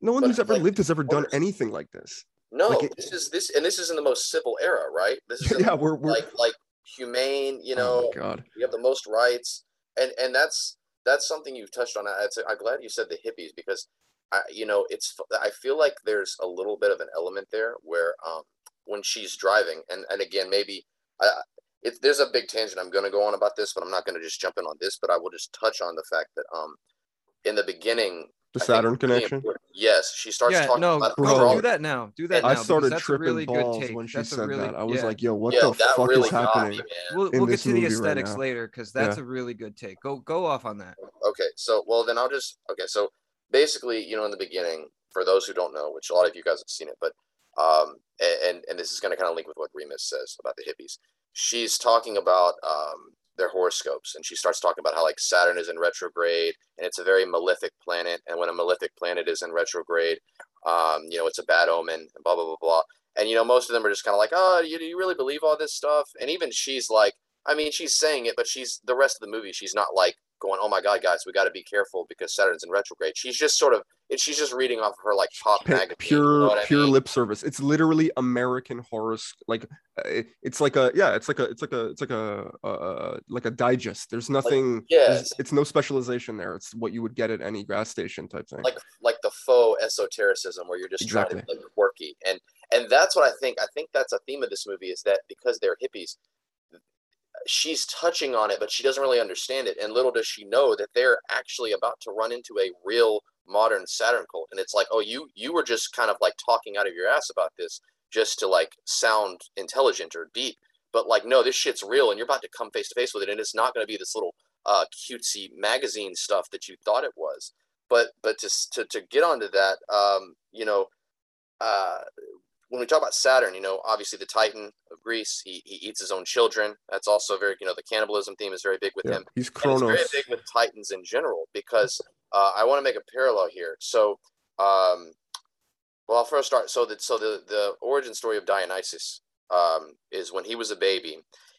No one But who's ever like, lived has ever done anything like this. No, Like it- this is this and this is in the most civil era, right? This is yeah the we're, we're like like humane, you oh know, my god. we have the most rights. And and that's that's something you've touched on. It's, i'm glad you said the hippies because i you know it's i feel like there's a little bit of an element there where um when she's driving and and again maybe i it, there's a big tangent i'm going to go on about this but i'm not going to just jump in on this but i will just touch on the fact that um in the beginning the I saturn it's really connection yes she starts Yeah, talking no, about bro, bro, do that now. Do that And now. i because started that's a tripping really balls good take. when she That's said really, that i was yeah. like yo what yeah the fuck really is happening me We'll, we'll get to the movie right aesthetics later because that's Yeah. a really good take. Go go off on that. Okay, so well then I'll just okay. So basically, you know, in the beginning, for those who don't know, which a lot of you guys have seen it, but um, and and this is going to kind of link with what Remus says about the hippies. She's talking about um their horoscopes, and she starts talking about how like Saturn is in retrograde, and it's a very malefic planet, and when a malefic planet is in retrograde, um, you know, it's a bad omen, and blah blah blah blah. And you know, most of them are just kind of like, oh, you, do you really believe all this stuff? And even she's like, I mean, she's saying it, but she's the rest of the movie. She's not like going, "Oh my God, guys, we got to be careful because Saturn's in retrograde." She's just sort of, and she's just reading off of her like pop magazine. pure you know what I pure mean? lip service it's literally american horror like uh, it's like a yeah it's like a it's like a it's like a uh, like a digest there's nothing yes. there's- it's no specialization there it's what you would get at any gas station type thing like like the faux esotericism where you're just trying to be like quirky and and that's what i think i think that's a theme of this movie is that because they're hippies she's touching on it but she doesn't really understand it and little does she know that they're actually about to run into a real modern saturn cult and it's like oh you you were just kind of like talking out of your ass about this just to like sound intelligent or deep but like no this shit's real and you're about to come face to face with it and it's not going to be this little uh cutesy magazine stuff that you thought it was. But but to to, to get onto that um you know uh when we talk about saturn you know obviously the titan of greece he, he eats his own children that's also very you know the cannibalism theme is very big with yeah him he's and it's very big with Titans in general because uh, I want to make a parallel here. So, um, well, I'll first start. So the so the the origin story of Dionysus um, is when he was a baby.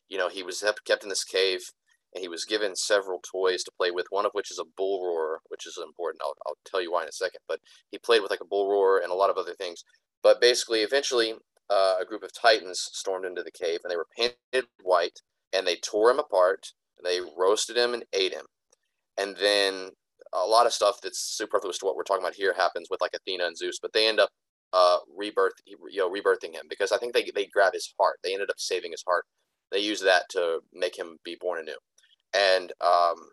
You know, he was kept in this cave, and he was given several toys to play with. One of which is a bull roarer, which is important. I'll I'll tell you why in a second. But he played with like a bull roarer and a lot of other things. But basically, eventually, uh, a group of Titans stormed into the cave, and they were painted white, and they tore him apart. and They roasted him and ate him and then a lot of stuff that's superfluous to what we're talking about here happens with like Athena and Zeus, but they end up uh rebirth you know rebirthing him because I think they they grab his heart. They ended up saving his heart. They use that to make him be born anew. And um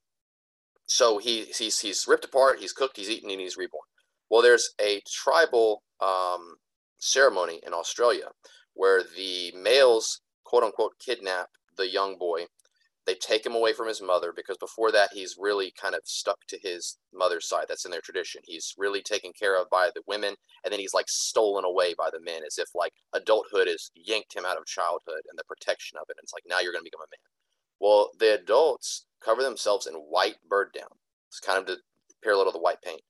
so he he's he's ripped apart, he's cooked, he's eaten, and he's reborn. Well, there's a tribal um ceremony in Australia where the males quote unquote kidnap the young boy. They take him away from his mother because before that he's really kind of stuck to his mother's side. That's in their tradition. He's really taken care of by the women and then he's like stolen away by the men as if like adulthood has yanked him out of childhood and the protection of it. And it's like now you're going to become a man well the adults cover themselves in white bird down. It's kind of the parallel to the white paint.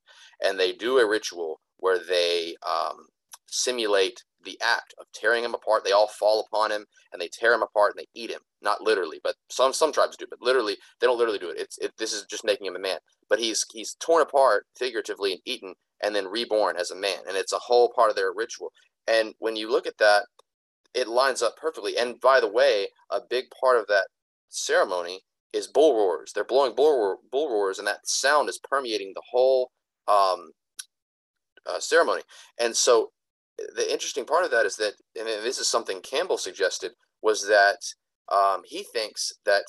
And they do a ritual where they um, simulate the act of tearing him apart. They all fall upon him and they tear him apart and they eat him. Not literally but some some tribes do but literally they don't literally do it. It's it, this is just making him a man. But he's he's torn apart figuratively and eaten and then reborn as a man. And it's a whole part of their ritual. And when you look at that it lines up perfectly. And by the way a big part of that ceremony is bull roars they're blowing bull, roar, bull roars and that sound is permeating the whole um, uh, ceremony and so the interesting part of that is that, and this is something Campbell suggested, was that um, he thinks that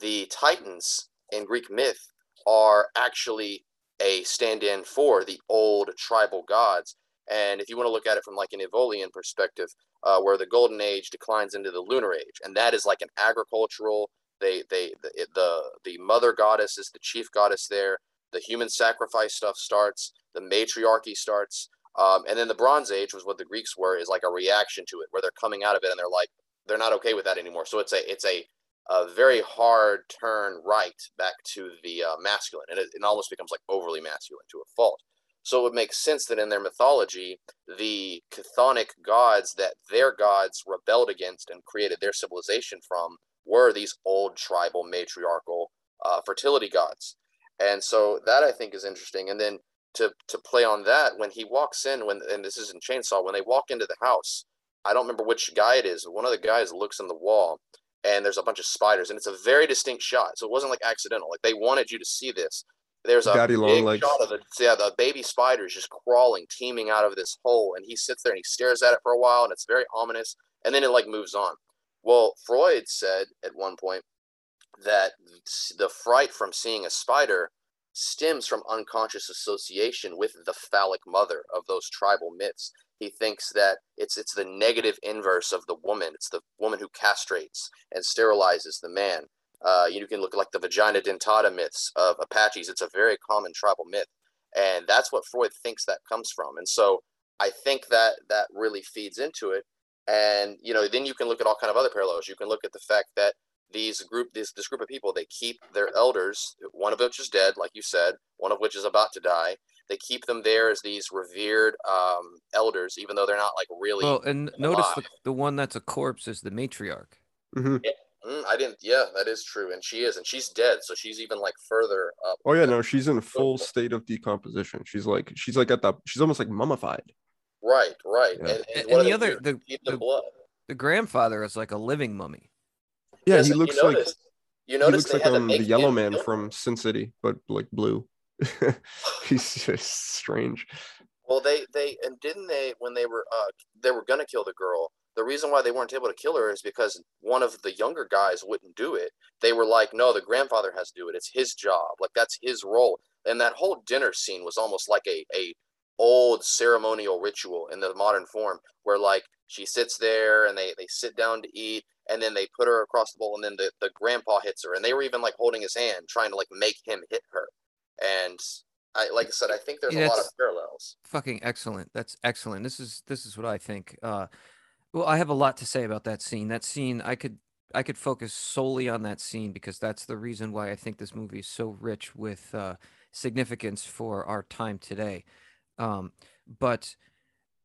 the Titans in Greek myth are actually a stand-in for the old tribal gods. And if you want to look at it from like an Evolian perspective, uh, where the Golden Age declines into the Lunar Age, and that is like an agricultural. They they the the, the mother goddess is the chief goddess there. The human sacrifice stuff starts. The matriarchy starts. Um, and then the Bronze Age was what the Greeks were, is like a reaction to it, where they're coming out of it and they're like, they're not okay with that anymore. So it's a it's a, a very hard turn right back to the uh, masculine, and it, it almost becomes like overly masculine to a fault. So it would make sense that in their mythology, the chthonic gods that their gods rebelled against and created their civilization from were these old tribal matriarchal uh, fertility gods. And so that I think is interesting. And then to to play on that when he walks in when and this is in chainsaw when they walk into the house i don't remember which guy it is one of the guys looks in the wall and there's a bunch of spiders and it's a very distinct shot so it wasn't like accidental like they wanted you to see this there's a Daddy big long legs. shot of the yeah the baby spiders just crawling teeming out of this hole and he sits there and he stares at it for a while and it's very ominous and then it like moves on well freud said at one point that the fright from seeing a spider stems from unconscious association with the phallic mother of those tribal myths. He thinks that it's it's the negative inverse of the woman. It's the woman who castrates and sterilizes the man. Uh, you can look like the vagina dentata myths of Apaches. It's a very common tribal myth, and that's what Freud thinks that comes from. And so I think that that really feeds into it. And you know, then you can look at all kind of other parallels. You can look at the fact that these group this this group of people they keep their elders one of which is dead like you said one of which is about to die they keep them there as these revered um, elders even though they're not like really Well, and notice the, the one that's a corpse is the matriarch. hmm Mm, I didn't. Yeah, that is true, and she is, and she's dead, so she's even like further up. Oh yeah, no, she's in full state of decomposition. She's like she's like at the she's almost like mummified. Right, right, Yeah. and, And, and, and the other, the, the, the, blood. the grandfather is like a living mummy. Yeah, Yes, he looks you like notice, you he notice looks they like had to um the yellow man kill from. Sin City, but like blue. He's just strange. Well, they they and didn't they when they were uh they were gonna kill the girl. The reason why they weren't able to kill her is because one of the younger guys wouldn't do it. They were like, "No, the grandfather has to do it. It's his job. Like that's his role." And that whole dinner scene was almost like a a old ceremonial ritual in the modern form, where like she sits there and they they sit down to eat, and then they put her across the bowl, and then the the grandpa hits her, and they were even like holding his hand, trying to like make him hit her. And I like I said, I think there's Yeah, a lot of parallels. Fucking excellent. That's excellent. This is this is what I think. Uh, well, I have a lot to say about that scene. That scene, I could I could focus solely on that scene because that's the reason why I think this movie is so rich with uh, significance for our time today. Um, but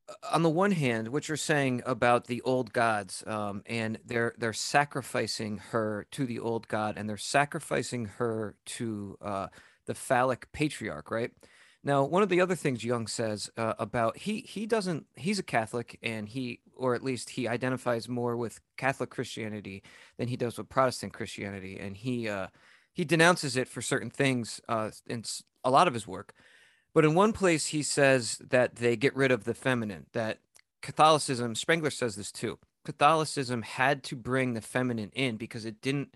uh, on the one hand, what you're saying about the old gods, um, and they're they're sacrificing her to the old god, and they're sacrificing her to uh, the phallic patriarch, right? Now, one of the other things Jung says uh, about he he doesn't he's a Catholic and he or at least he identifies more with Catholic Christianity than he does with Protestant Christianity, and he uh, he denounces it for certain things uh, in a lot of his work. But in one place, he says that they get rid of the feminine. That Catholicism, Spengler says this too. Catholicism had to bring the feminine in because it didn't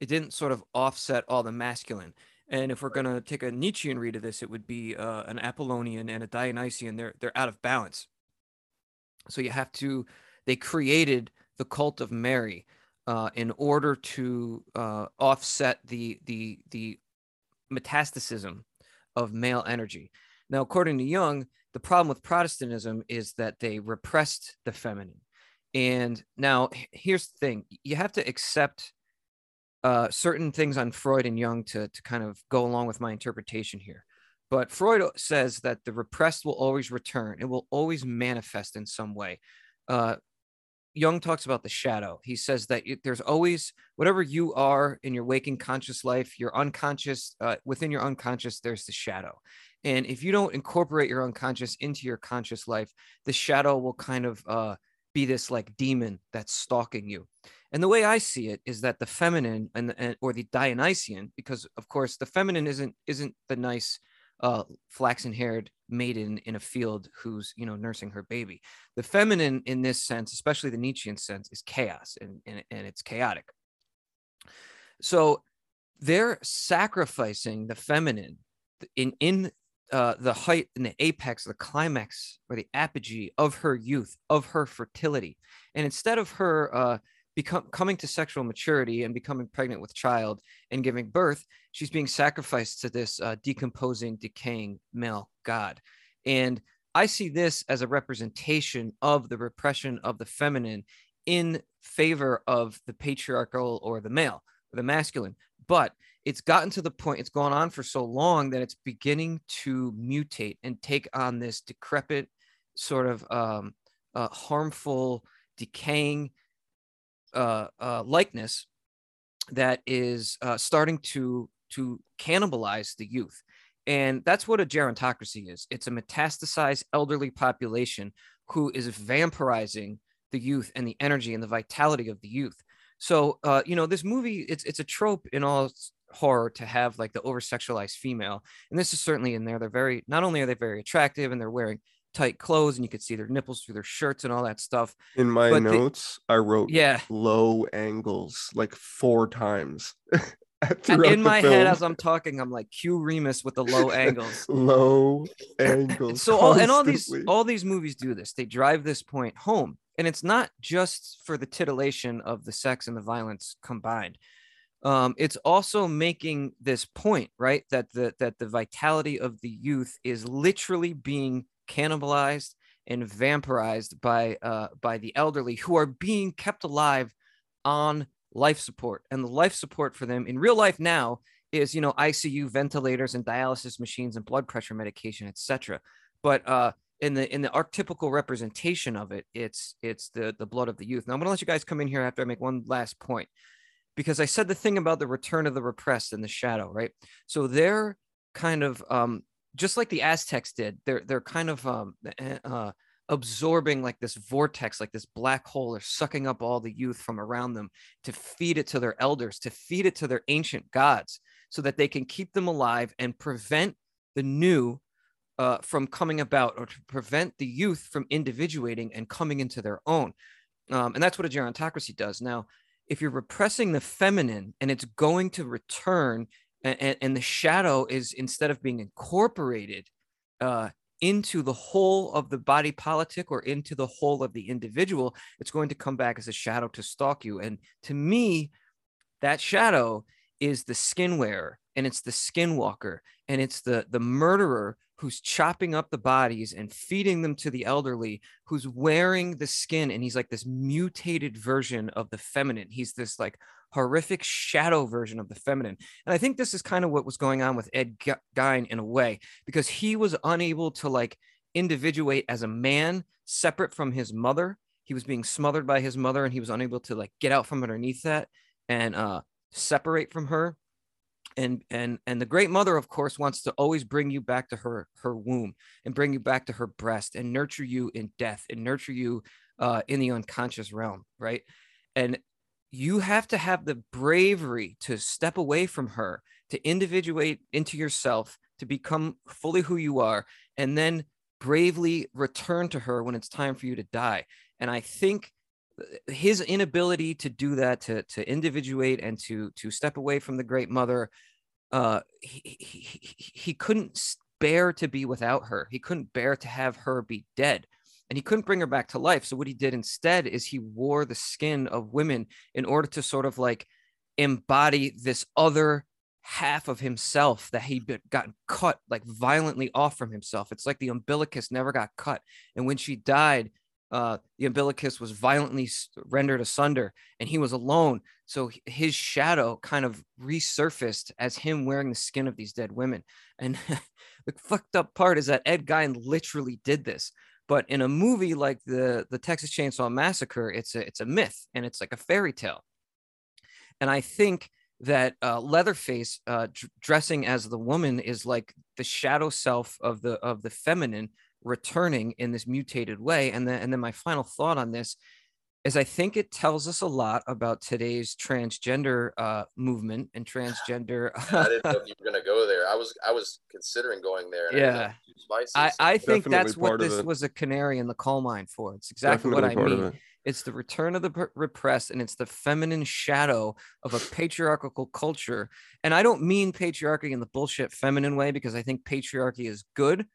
it didn't sort of offset all the masculine. And if we're gonna take a Nietzschean read of this, it would be uh, an Apollonian and a Dionysian. They're they're out of balance. So you have to. They created the cult of Mary uh, in order to uh, offset the the the metastasis of male energy. Now, according to Jung, the problem with Protestantism is that they repressed the feminine. And now, here's the thing: you have to accept uh, certain things on Freud and Jung to, to kind of go along with my interpretation here. But Freud says that the repressed will always return, it will always manifest in some way. Uh, Jung talks about the shadow. He says that you, there's always whatever you are in your waking conscious life, your unconscious, uh, within your unconscious, there's the shadow. And if you don't incorporate your unconscious into your conscious life, the shadow will kind of uh, be this like demon that's stalking you. And the way I see it is that the feminine and, and or the Dionysian, because of course the feminine isn't isn't the nice uh, flaxen-haired maiden in a field who's you know nursing her baby. The feminine in this sense, especially the Nietzschean sense, is chaos and and, and it's chaotic. So they're sacrificing the feminine in in uh, the height and the apex, the climax or the apogee of her youth, of her fertility, and instead of her uh, become coming to sexual maturity and becoming pregnant with child and giving birth, she's being sacrificed to this uh, decomposing, decaying male god. And I see this as a representation of the repression of the feminine in favor of the patriarchal or the male or the masculine. But it's gotten to the point, it's gone on for so long that it's beginning to mutate and take on this decrepit, sort of um, uh, harmful, decaying uh, uh, likeness that is uh, starting to to cannibalize the youth. And that's what a gerontocracy is. It's a metastasized elderly population who is vampirizing the youth and the energy and the vitality of the youth. So, uh, you know, this movie, it's it's a trope in all horror to have like the over sexualized female. And this is certainly in there. They're very, not only are they very attractive and they're wearing tight clothes and you can see their nipples through their shirts and all that stuff. In my But the- notes, I wrote Yeah. low angles like four times. In the my head as I'm talking, I'm like Q Remus with the low angles. low angles. so all, and all these all these movies do this they drive this point home and it's not just for the titillation of the sex and the violence combined um, it's also making this point right that the that the vitality of the youth is literally being cannibalized and vampirized by uh, by the elderly who are being kept alive on life support. And the life support for them in real life now is you know ICU ventilators and dialysis machines and blood pressure medication etc but uh in the in the archetypical representation of it it's it's the the blood of the youth. Now i'm to let you guys come in here after i make one last point because I said the thing about the return of the repressed and the shadow, right? So they're kind of um, just like the Aztecs did. They're they're kind of um, eh, uh, absorbing like this vortex, like this black hole. They're sucking up all the youth from around them to feed it to their elders, to feed it to their ancient gods, so that they can keep them alive and prevent the new uh, from coming about or to prevent the youth from individuating and coming into their own. Um, and that's what a gerontocracy does. Now, if you're repressing the feminine and it's going to return, and, and the shadow is instead of being incorporated uh, into the whole of the body politic or into the whole of the individual, it's going to come back as a shadow to stalk you. And to me, that shadow is the skin wearer and it's the skinwalker and it's the the murderer who's chopping up the bodies and feeding them to the elderly who's wearing the skin and he's like this mutated version of the feminine. He's this like horrific shadow version of the feminine. And i think this is kind of what was going on with ed gein in a way because he was unable to like individuate as a man separate from his mother. He was being smothered by his mother and he was unable to like get out from underneath that and uh separate from her and and and the great mother of course wants to always bring you back to her her womb and bring you back to her breast and nurture you in death and nurture you uh, in the unconscious realm right? And you have to have the bravery to step away from her to individuate into yourself to become fully who you are and then bravely return to her when it's time for you to die. And i think his inability to do that to to individuate and to to step away from the great mother uh he, he, he couldn't bear to be without her. He couldn't bear to have her be dead and he couldn't bring her back to life. So what he did instead is he wore the skin of women in order to sort of like embody this other half of himself that he'd gotten cut like violently off from himself. It's like the umbilicus never got cut and when she died uh, the umbilicus was violently rendered asunder and he was alone. So his shadow kind of resurfaced as him wearing the skin of these dead women. And the fucked up part is that Ed Gein literally did this. But in a movie like the the Texas Chainsaw Massacre, it's a it's a myth and it's like a fairy tale. And I think that uh, Leatherface uh, d- dressing as the woman is like the shadow self of the of the feminine returning in this mutated way. And then, and then my final thought on this is I think it tells us a lot about today's transgender uh, movement and transgender. I didn't know if you were gonna go there. I was I was considering going there. yeah, I, I think that's what this was a canary in the coal mine for. It's exactly Definitely what I mean. It. It's the return of the repressed, and it's the feminine shadow of a patriarchal culture. And I don't mean patriarchy in the bullshit feminine way because I think patriarchy is good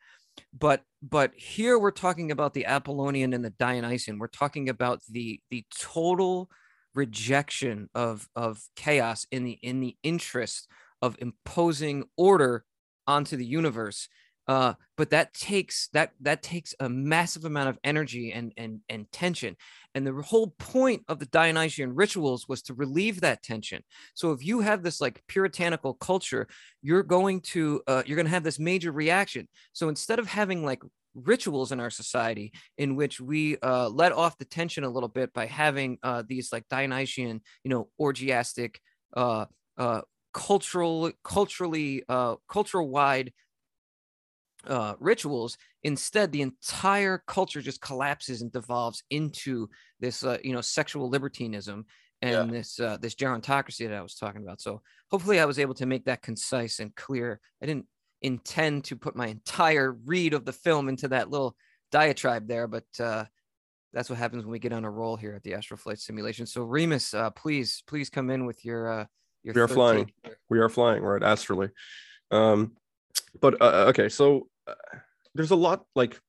but but here we're talking about the apollonian and the dionysian. We're talking about the the total rejection of of chaos in the in the interest of imposing order onto the universe uh, but that takes that that takes a massive amount of energy and and and tension. And the whole point of the dionysian rituals was to relieve that tension. So if you have this like puritanical culture you're going to uh, you're going to have this major reaction. So instead of having like rituals in our society in which we uh, let off the tension a little bit by having uh, these like dionysian you know orgiastic uh, uh, cultural culturally uh, cultural wide uh, rituals. Instead, the entire culture just collapses and devolves into this, uh, you know, sexual libertinism and yeah. this uh, this gerontocracy that I was talking about. So hopefully, I was able to make that concise and clear. I didn't intend to put my entire read of the film into that little diatribe there, but uh, that's what happens when we get on a roll here at the Astral Flight Simulation. So Remus, uh, please, please come in with your uh, your. We are flying. We are flying right astrally. Um, but uh, uh, okay, so uh, there's a lot like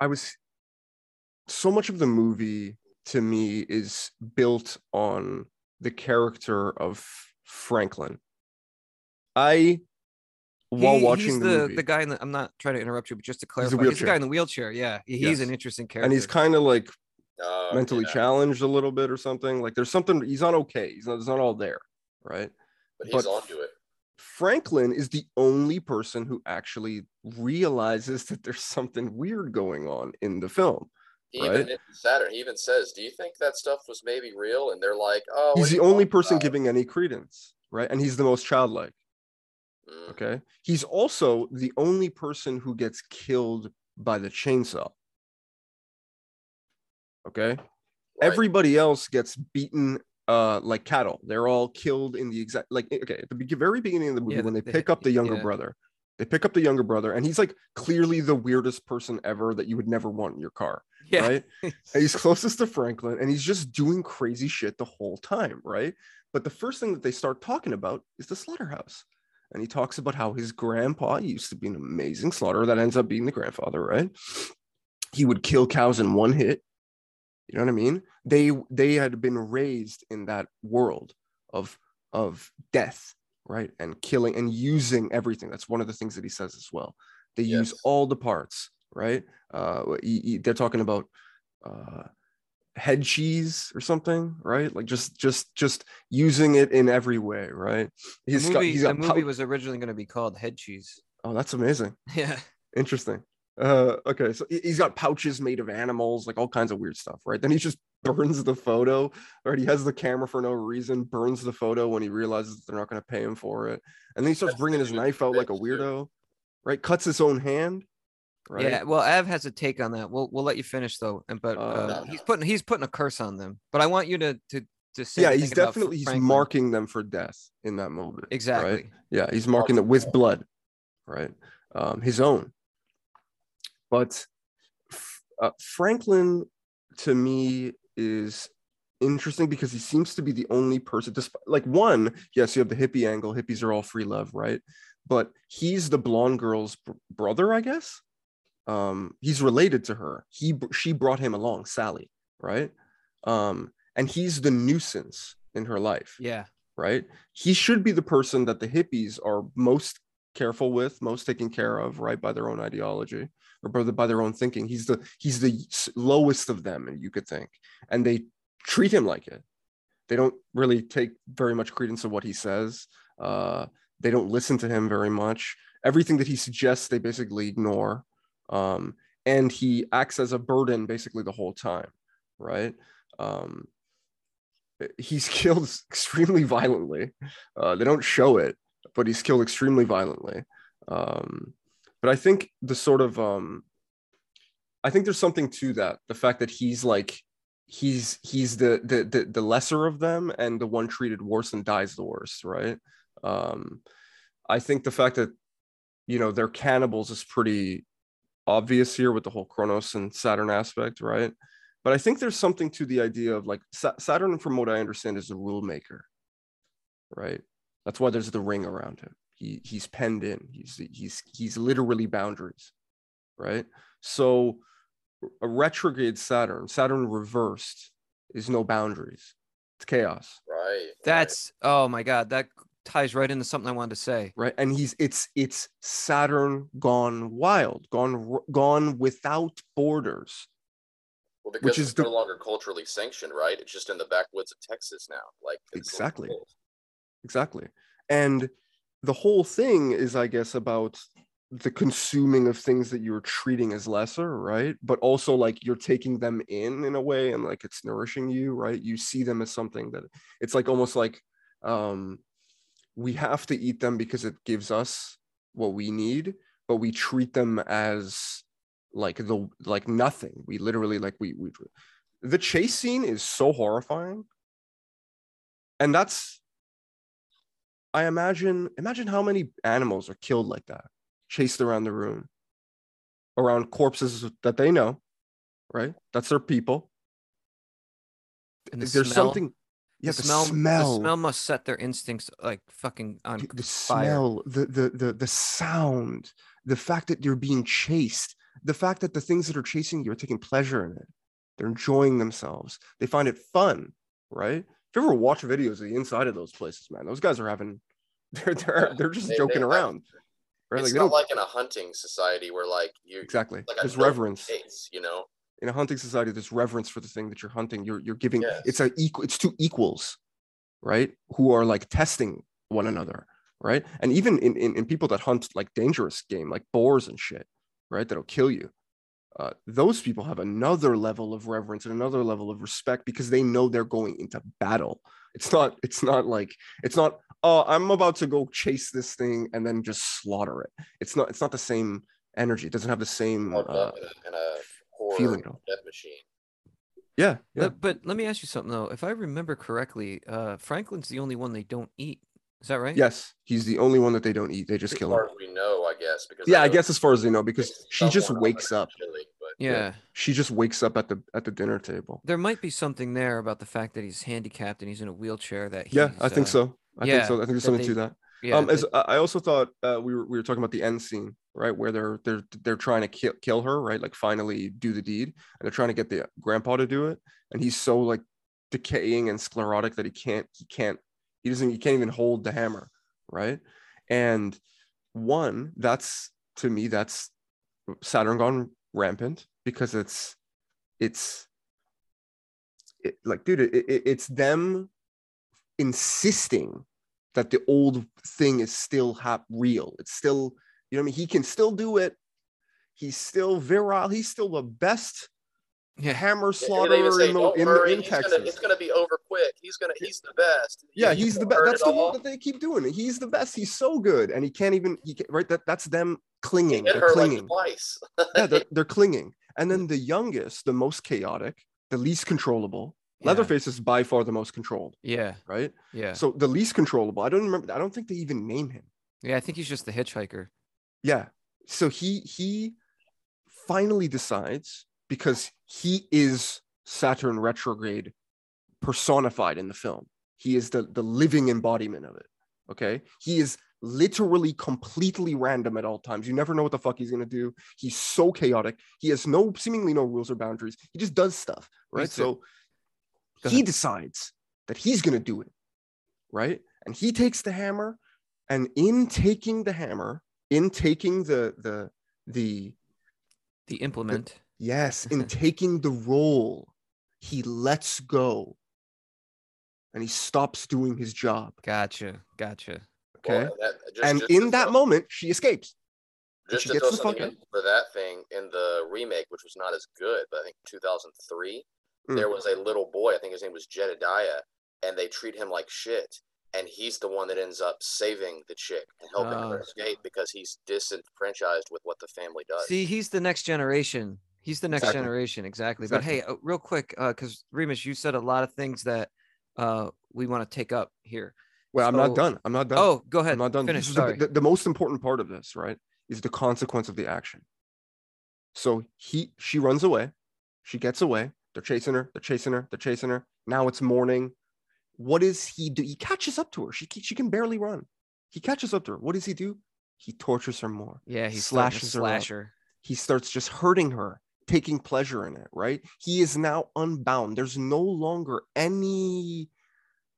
I was so much of the movie to me is built on the character of Franklin. I while he, watching he's the, the, movie, the guy in the, I'm not trying to interrupt you, but just to clarify, he's, he's the guy in the wheelchair. Yeah, he's yes. an interesting character, and he's kind of like oh, mentally yeah. challenged a little bit or something. Like there's something he's not okay. He's not, he's not all there, right? But he's but, onto it. Franklin is the only person who actually realizes that there's something weird going on in the film. He right? even Saturn. He even says, "Do you think that stuff was maybe real?" And they're like, "Oh." he's the only person about?" giving any credence, right? And he's the most childlike. Mm, Okay. He's also the only person who gets killed by the chainsaw. Okay. right. Everybody else gets beaten uh like cattle. They're all killed in the exact like okay, at the very beginning of the movie Yeah, when they the- pick up the younger yeah. brother. They pick up the younger brother and he's like clearly the weirdest person ever that you would never want in your car, Yeah. right? and he's closest to Franklin and he's just doing crazy shit the whole time, right? But the first thing that they start talking about is the slaughterhouse. And he talks about how his grandpa used to be an amazing slaughterer that ends up being the grandfather, right? He would kill cows in one hit. You know what I mean? They they had been raised in that world of of death, right? And killing and using everything. That's one of the things that he says as well. They use all the parts, right? Uh, he- he- they're talking about uh, head cheese or something, right? Like just just just using it in every way, right? The He's got movie, the movie was originally going to be called Head Cheese. oh, that's amazing. Yeah. Interesting. Uh, okay, so he- he's got pouches made of animals, like all kinds of weird stuff, right? Then he just burns the photo, right? He has the camera for no reason, burns the photo when he realizes they're not going to pay him for it, and then he starts That's bringing his knife out like a weirdo, right? Cuts his own hand, right? Yeah. Well, Av has a take on that. We'll we'll let you finish though. And but Uh, uh, he's putting he's putting a curse on them. But I want you to to to say. yeah, he's thing about Fr- definitely he's marking them for death in that moment. right? Exactly. Yeah, he's marking it with blood, right? Um, his own. But uh, Franklin, to me, is interesting because he seems to be the only person. Despite, like one, yes, you have the hippie angle. Hippies are all free love, right? But he's the blonde girl's br- brother, I guess. Um, he's related to her. He she brought him along, Sally, right? Um, and he's the nuisance in her life Yeah. right? He should be the person that the hippies are most careful with, most taken care of, right, by their own ideology or by, the, by their own thinking. He's the he's the lowest of them, you could think, and they treat him like it. They don't really take very much credence of what he says. Uh, they don't listen to him very much. Everything that he suggests, they basically ignore. Um, and he acts as a burden basically the whole time, right? Um, he's killed extremely violently. Uh, they don't show it, but he's killed extremely violently. Um, but I think the sort of um, I think there's something to that. The fact that he's like he's he's the the the, the lesser of them and the one treated worse and dies the worst, right? Um, I think the fact that you know they're cannibals is pretty obvious here with the whole Kronos and Saturn aspect, right? But I think there's something to the idea of like Saturn, from what I understand, is a rule maker, right? That's why there's the ring around him. He he's penned in. He's he's he's literally boundaries, right? So a retrograde Saturn, Saturn reversed, is no boundaries. It's chaos, Right. right. That's oh my god. That ties right into something I wanted to say. right? And he's it's it's Saturn gone wild, gone gone without borders. well, because which it's is the- no longer culturally sanctioned, right? It's just in the backwoods of Texas now. Like it's Exactly. Exactly. And the whole thing is i guess about the consuming of things that you're treating as lesser right? But also like you're taking them in in a way and like it's nourishing you right? You see them as something that it's like almost like um we have to eat them because it gives us what we need but we treat them as like the like nothing. We literally like we we the chase scene is so horrifying. And that's I imagine imagine how many animals are killed like that, chased around the room, around corpses that they know, right? That's their people. And the There's smell, something. Yeah, the the, smell, smell, The smell must set their instincts like fucking on the, the fire. smell, the, the the the sound, the fact that you're being chased, the fact that the things that are chasing you are taking pleasure in it. They're enjoying themselves. They find it fun, right? You ever watch videos of the inside of those places, man, those guys are having, they're they're they're just They- they joking have- around, right? It's Like not like in a hunting society where like you exactly. like There's reverence chase, you know. in a hunting society. There's reverence for the thing that you're hunting. You're you're giving. Yes. It's a equal. It's two equals, right? Who are like testing one another, right? And even in in, in people that hunt like dangerous game, like boars and shit, right? That'll kill you. Uh, those people have another level of reverence and another level of respect because they know they're going into battle. It's not. It's not like it's not. Oh, I'm about to go chase this thing and then just slaughter it. It's not. It's not the same energy. It doesn't have the same uh, in a, in a feeling death machine. Yeah, yeah. But, but let me ask you something though. If I remember correctly, uh, Franklin's the only one they don't eat. Is that right? Yes, he's the only one that they don't eat. They just As kill far him. as we know, I guess. Because Yeah, I know guess as far as they know, because she just wakes up. Chili, but Yeah. She just wakes up at the at the dinner table. There might be something there about the fact that he's handicapped and he's in a wheelchair. That he's, Yeah, I think uh, so. I yeah, think so. I think there's something they- to that. Yeah. um, as that- I I also thought uh, we were we were talking about the end scene, right, where they're they're they're trying to kill kill her, right, like finally do the deed, and they're trying to get the grandpa to do it, and he's so like decaying and sclerotic that he can't he can't he doesn't he can't even hold the hammer, right, and one that's to me that's Saturn gone rampant because it's it's it, like dude it, it, it's them insisting that the old thing is still hap- real. It's still, you know what I mean? He can still do it. He's still virile. He's still the best yeah. hammer Yeah, slaughterer say, in, the, in, the, worry, in he's gonna, Texas. it's gonna be over quick. He's gonna, he's the best. yeah, You- he's the best. That's the all? one that they keep doing. He's the best. He's so good, and he can't even. He can, right. That that's them He clinging. hit They're her clinging. like twice. yeah, they're, they're clinging. And then the youngest, the most chaotic, the least controllable. Yeah. Leatherface is by far the most controlled, Yeah. right? Yeah. So the least controllable. I don't remember. I don't think they even name him. yeah. I think he's just the hitchhiker. Yeah. So he he finally decides because he is Saturn retrograde personified in the film. He is the the living embodiment of it. Okay? He is literally completely random at all times. You never know what the fuck he's going to do. He's so chaotic. He has no seemingly no rules or boundaries. He just does stuff, right? He's So he decides that he's going to do it, right? And he takes the hammer and in taking the hammer, in taking the the the The implement. Yes, in taking the role, he lets go and he stops doing his job. Gotcha. Gotcha. Okay. Well, that- just- and just in that throw- moment, she escapes. just she to gets throw the fuck something in for that thing in the remake, which was not as good, but I think 2003, Mm. there was a little boy. I think his name was Jedediah, and they treat him like shit. And he's the one that ends up saving the chick and helping her Oh. escape because he's disenfranchised with what the family does. See, he's the next generation. He's the next Exactly. generation, exactly. But hey, uh, real quick, because Remus, you said a lot of things that uh, we want to take up here. Well, I'm not done. I'm not done. Oh, go ahead. I'm not done. Finish. The, Sorry. the, the most important part of this, right? Is the consequence of the action. So he she runs away, she gets away. They're chasing her. They're chasing her. They're chasing her. Now it's morning. What does he do? He catches up to her. She she can barely run. He catches up to her. What does he do? He tortures her more. yeah, he slashes her slasher. He starts just hurting her, taking pleasure in it. Right? He is now unbound. There's no longer any.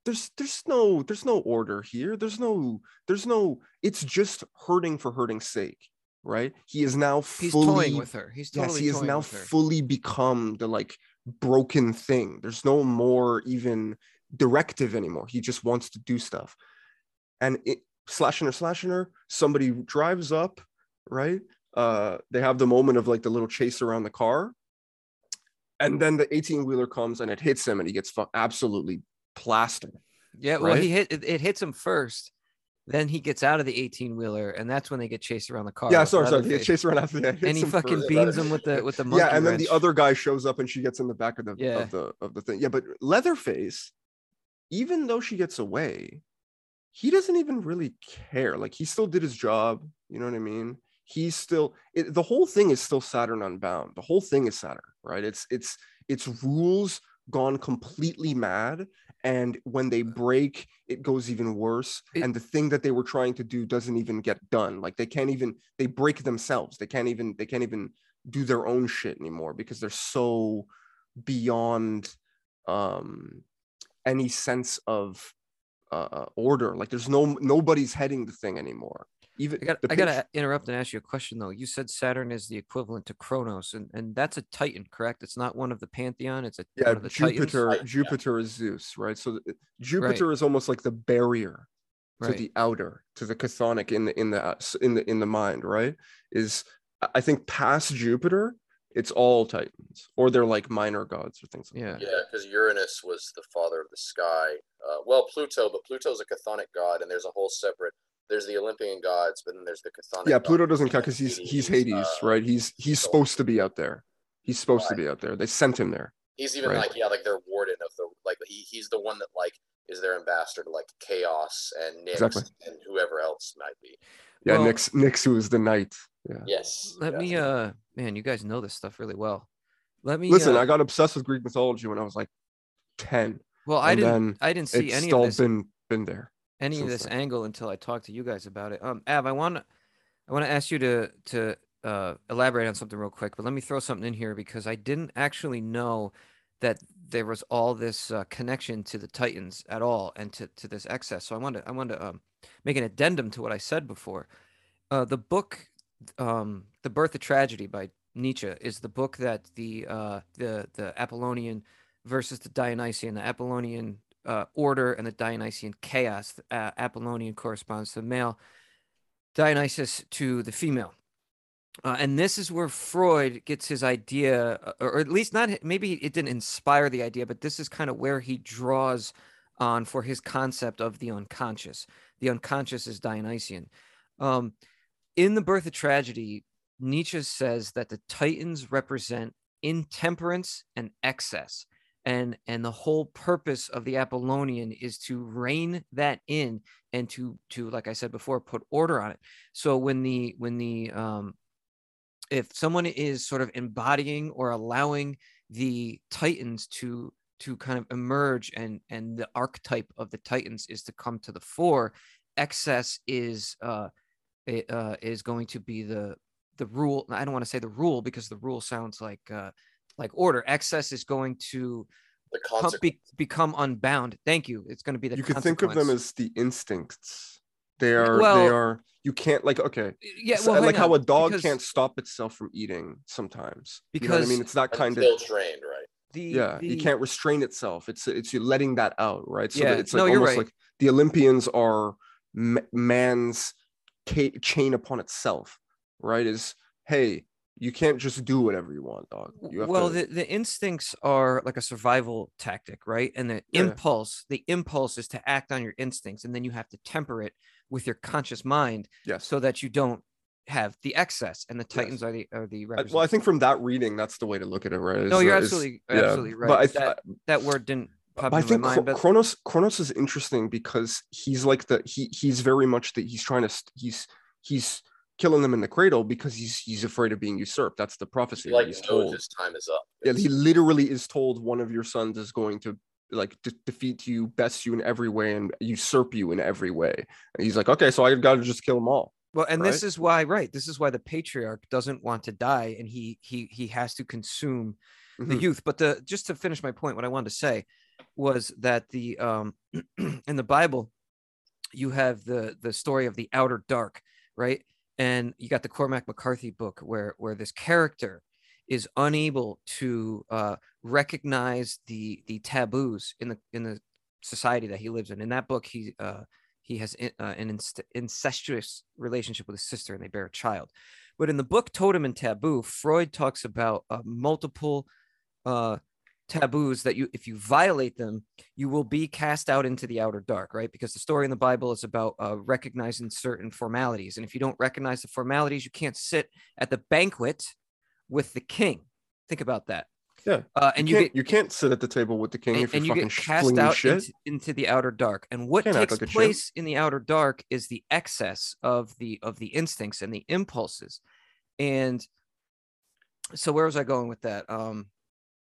There's there's no there's no order here. There's no there's no. It's just hurting for hurting's sake. Right? He is now fully, He's fully toying with her. He's yes, he is now fully become the like broken thing. There's no more even directive anymore. He just wants to do stuff. And it slashing her, slashing her, somebody drives up, right? Uh, they have the moment of like the little chase around the car. And then the 18 wheeler comes and it hits him and he gets fu- absolutely plastered. yeah, well, right? he hit it, it hits him first. Then he gets out of the 18 wheeler, and that's when they get chased around the car. yeah, sorry, sorry. Gets chased around after that. and he fucking beans him with the with the monkey yeah, and then wrench. the other guy shows up and she gets in the back of the Yeah. of the of the thing. Yeah, but Leatherface, even though she gets away, he doesn't even really care. Like he still did his job. You know what I mean? He's still it, the whole thing is still Saturn Unbound. The whole thing is Saturn, right? It's it's it's rules gone completely mad. And when they break, it goes even worse. It- and the thing that they were trying to do doesn't even get done. Like they can't even they break themselves. They can't even they can't even do their own shit anymore because they're so beyond um any sense of uh uh, order like there's no nobody's heading the thing anymore even I got the I gotta interrupt and ask you a question though. You said Saturn is the equivalent to Kronos, and, and that's a Titan, correct? It's not one of the pantheon. It's a yeah one of the Titans. jupiter Titan, yeah. jupiter is zeus right so th- jupiter is almost like the barrier to Right. the outer to the chthonic in the in the uh, in the in the mind right is I- i think past jupiter it's all Titans, or they're like minor gods or things like Yeah. that. Yeah, because Uranus was the father of the sky. Uh, well, Pluto, but Pluto's a chthonic god, and there's a whole separate. There's the Olympian gods, but then there's the chthonic. Yeah, god, Pluto doesn't count because he's he's Hades, Hades, uh, right? He's he's supposed to be out there. He's supposed to be out there. They sent him there. He's even Right. like yeah, like their warden of the like he, he's the one that like is their ambassador to like chaos and Nyx Exactly. and whoever else might be. Yeah, Well- Nyx Nyx who was the night. Yeah. Yes. Let yes. me uh man, you guys know this stuff really well. Let me Listen, uh, I got obsessed with Greek mythology when I was like ten. well I didn't I didn't see it's any still of this It's all been been there. Any of this angle until I talk to you guys about it. Um, Av, I want to, I want to ask you to to uh, elaborate on something real quick, but let me throw something in here because I didn't actually know that there was all this uh, connection to the Titans at all and to, to this excess. So I want to I want to um, make an addendum to what I said before. Uh, the book, um, "The Birth of Tragedy" by Nietzsche is the book that the uh, the the Apollonian versus the Dionysian, the Apollonian uh, order and the Dionysian chaos. Uh, Apollonian corresponds to the male, Dionysus to the female. Uh, and this is where Freud gets his idea, uh, or, or at least not, maybe it didn't inspire the idea, but this is kind of where he draws on for his concept of the unconscious. The unconscious is Dionysian. Um, in The Birth of Tragedy, Nietzsche says that the Titans represent intemperance and excess and and the whole purpose of the apollonian is to rein that in and to to like i said before put order on it. So when the when the um if someone is sort of embodying or allowing the titans to to kind of emerge and and the archetype of the titans is to come to the fore excess is uh, it, uh is going to be the the rule i don't want to say the rule because the rule sounds like uh like order excess is going to The come, be, become unbound thank you it's going to be the you could think of them as the instincts. They are Well, they are you can't like okay. yeah so- like hang how a dog because can't stop itself from eating sometimes. you know I mean? It's that kind of until trained, right? the, yeah the, you can't restrain itself it's it's you letting that out right so Yeah, it's like no, you're almost right. like the olympians are ma- man's ca- chain upon itself right is hey you can't just do whatever you want dog you have well to the, the instincts are like a survival tactic right and the Yeah. impulse the impulse is to act on your instincts and then you have to temper it with your conscious mind yes so that you don't have the excess and the Yes. titans are the are the I- well i think from that reading that's the way to look at it right no you're uh, is- absolutely yeah, absolutely right but I, that, that word didn't pop I think mind but Kronos Kronos is interesting because he's like the he he's very much that he's trying to he's he's killing them in the cradle because he's he's afraid of being usurped. That's the prophecy He like he's told. his time is up. Yeah, he literally is told one of your sons is going to like de- defeat you, best you in every way, and usurp you in every way. And he's like, okay, so I've got to just kill them all. Well, and this is why, right? This is why the patriarch doesn't want to die, and he he he has to consume the Mhm. youth. But the just to finish my point, what I wanted to say was that the um in the Bible, you have the the story of the outer dark, right? And you got the Cormac McCarthy book where where this character is unable to uh, recognize the the taboos in the in the society that he lives in. In that book, he uh, he has in- uh, an inst- incestuous relationship with his sister, and they bear a child. But in the book Totem and Taboo, Freud talks about uh, multiple uh, taboos that you, if you violate them, you will be cast out into the outer dark, right? Because the story in the Bible is about uh, recognizing certain formalities, and if you don't recognize the formalities, you can't sit at the banquet with the king. Think about that. Yeah, uh, and you, you, can't, get you can't sit at the table with the king and, if you're and you fucking get cast out shit. into, into the outer dark and what takes like place in the outer dark is the excess of the of the instincts and the impulses and so where was i going with that um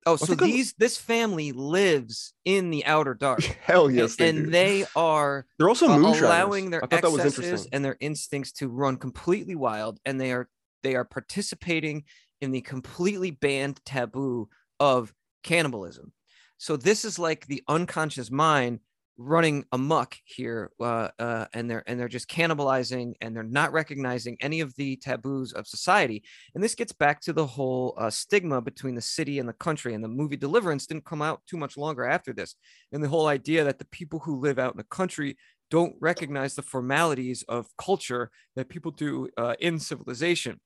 oh so these this family lives in the outer dark. Hell yes, they and they are They're also uh, allowing their I thought that was excesses and their instincts to run completely wild and they are they are participating in the completely banned taboo of cannibalism. So this is like the unconscious mind running amok here uh, uh, and they're and they're just cannibalizing and they're not recognizing any of the taboos of society. And this gets back to the whole uh, stigma between the city and the country and the movie deliverance didn't come out too much longer after this. And the whole idea that the people who live out in the country don't recognize the formalities of culture that people do uh, in civilization.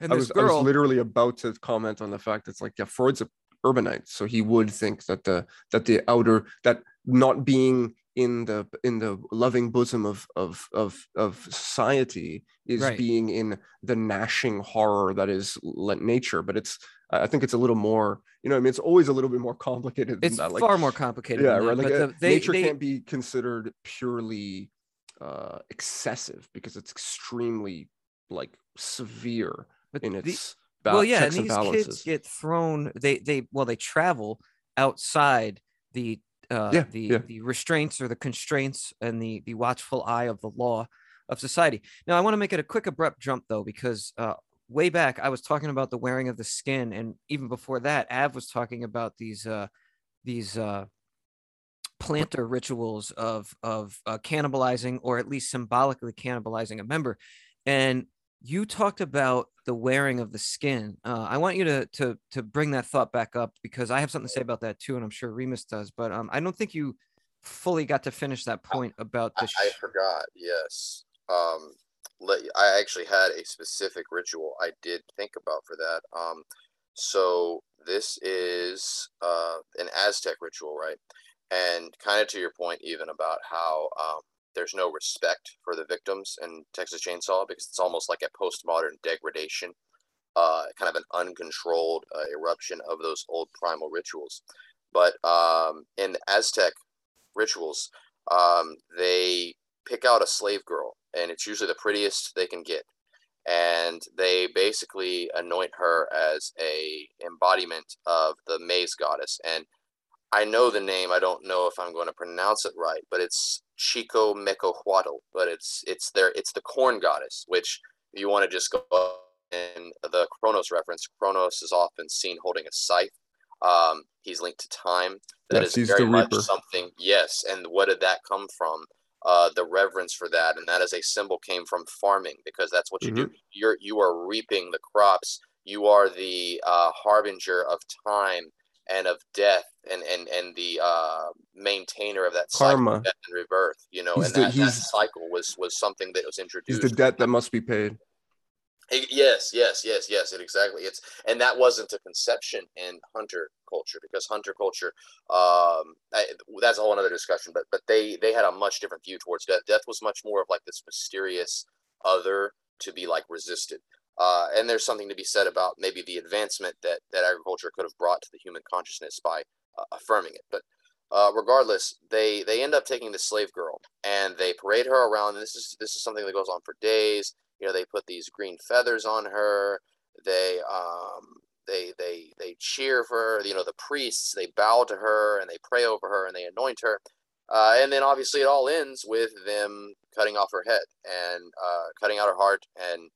And I was I was literally about to comment on the fact that it's like yeah, Freud's a urbanite, so he would think that the that the outer that not being in the in the loving bosom of of of of society is Right. being in the gnashing horror that is nature. But it's I think it's a little more you know I mean it's always a little bit more complicated than it's that. Like, far more complicated. yeah, than that, right. Like but uh, the- they, nature they, can't be considered purely uh excessive because it's extremely like severe in the- its ba- well, yeah, and and these balances. kids get thrown. They they well, they travel outside the uh, Yeah, the yeah. the restraints or the constraints and the the watchful eye of the law of society. Now, I want to make it a quick abrupt jump though, because uh, way back I was talking about the wearing of the skin, and even before that, Av was talking about these uh, these uh, planter rituals of of uh, cannibalizing or at least symbolically cannibalizing a member and you talked about the wearing of the skin uh, i want you to to to bring that thought back up because i have something to say about that too and i'm sure remus does but um, i don't think you fully got to finish that point about the I forgot. Yes. Um, let, I actually had a specific ritual I did think about for that. Um, so this is uh, an Aztec ritual, right? And kind of to your point, even about how um, there's no respect for the victims in Texas Chainsaw because it's almost like a postmodern degradation, uh, kind of an uncontrolled uh, eruption of those old primal rituals. But um, in Aztec rituals, um, they pick out a slave girl, and it's usually the prettiest they can get, and they basically anoint her as a embodiment of the maize goddess. And I know the name. I don't know if I'm going to pronounce it right, but it's Chicomecoatl. But it's it's their it's the corn goddess, which if you want to just go in the Kronos reference, Kronos is often seen holding a scythe. Um, he's linked to time. That Yes, is very much something. Yes, and what did that come from? Uh, the reverence for that, and that is a symbol came from farming because that's what you do. You're you are reaping the crops. You are the uh, harbinger of time and of death, and and and the uh, maintainer of that cycle Karma. of death and rebirth. You know, He's and the- that, that cycle was was something that was introduced. He's the debt that must be paid. It- Yes, yes, yes, yes. It exactly. It's and that wasn't a conception in hunter culture because hunter culture, um, I, that's a whole other discussion. But but they they had a much different view towards death. Death was much more of like this mysterious other to be like resisted. Uh, and there's something to be said about maybe the advancement that that agriculture could have brought to the human consciousness by uh, affirming it. But uh, regardless, they they end up taking the slave girl and they parade her around. And this is this is something that goes on for days you know they put these green feathers on her they um they they they cheer for her you know the priests they bow to her and they pray over her and they anoint her uh, and then obviously it all ends with them cutting off her head and uh, cutting out her heart and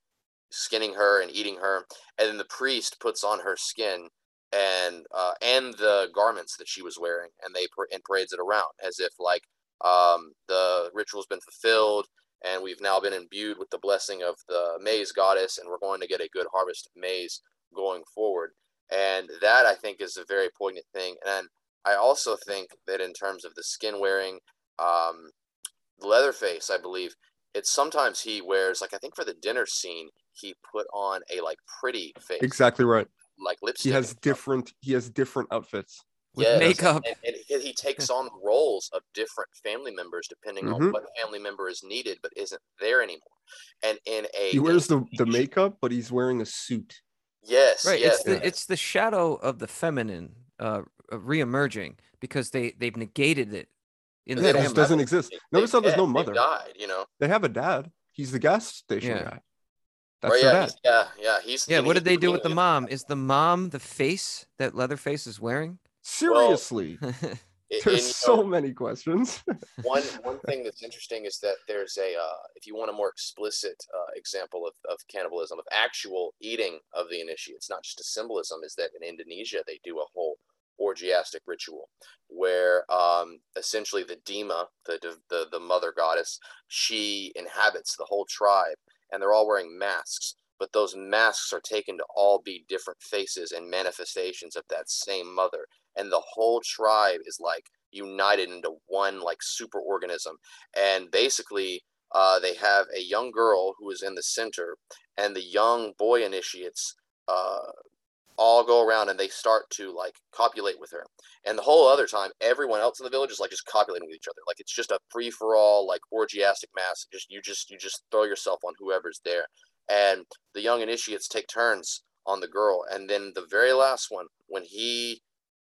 skinning her and eating her and then the priest puts on her skin and uh, and the garments that she was wearing and they and parades it around as if like um, the ritual's been fulfilled and we've now been imbued with the blessing of the maize goddess and we're going to get a good harvest of maize going forward. And that i think is a very poignant thing. And i also think that in terms of the skin wearing um, leatherface i believe it's sometimes he wears like i think for the dinner scene he put on a like pretty face Exactly right. like lipstick. He has and stuff. different. He has different outfits. with Yes, makeup and, and he, he takes on roles of different family members depending on Mhm. what family member is needed but isn't there anymore and in a He wears the the makeup, but he's wearing a suit. yes right yes it's the yes. it's the shadow of the feminine uh uh, re-emerging because they they've negated it in They the it just doesn't exist. Notice they've how there's no mother. died you know They have a dad. He's the gas station Yeah. guy. That's right their yeah dad. he's- yeah yeah he's yeah what did they do with the mom is the mom the face that leatherface is wearing Seriously, and, there's and, so know, many questions. one one thing that's interesting is that there's a uh, if you want a more explicit uh, example of, of cannibalism of actual eating of the initiates not just a symbolism is that in indonesia they do a whole orgiastic ritual where um, essentially the dema the, the the mother goddess she inhabits the whole tribe and they're all wearing masks but those masks are taken to all be different faces and manifestations of that same mother. And the whole tribe is like united into one like super organism. And basically uh, they have a young girl who is in the center, and the young boy initiates uh, all go around and they start to like copulate with her. And the whole other time, everyone else in the village is like just copulating with each other. Like it's just a free for all, like orgiastic mass. Just you just you just throw yourself on whoever's there. And the young initiates take turns on the girl, and then the very last one, when he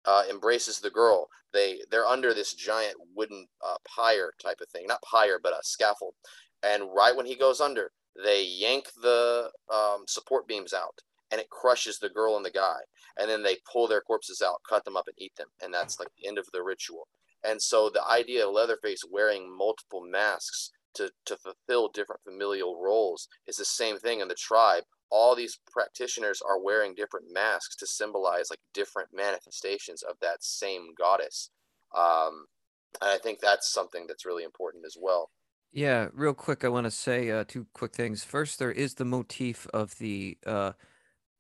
uh, embraces the girl, they they're under this giant wooden uh, pyre type of thing, not pyre, but a scaffold. And right when he goes under, they yank the um, support beams out, and it crushes the girl and the guy. And then they pull their corpses out, cut them up, and eat them. And that's like the end of the ritual. And so the idea of Leatherface wearing multiple masks to, to fulfill different familial roles is the same thing in the tribe. All these practitioners are wearing different masks to symbolize like different manifestations of that same goddess. Um, and I think that's something that's really important as well. Yeah, real quick, I want to say uh, two quick things. First, there is the motif of the uh,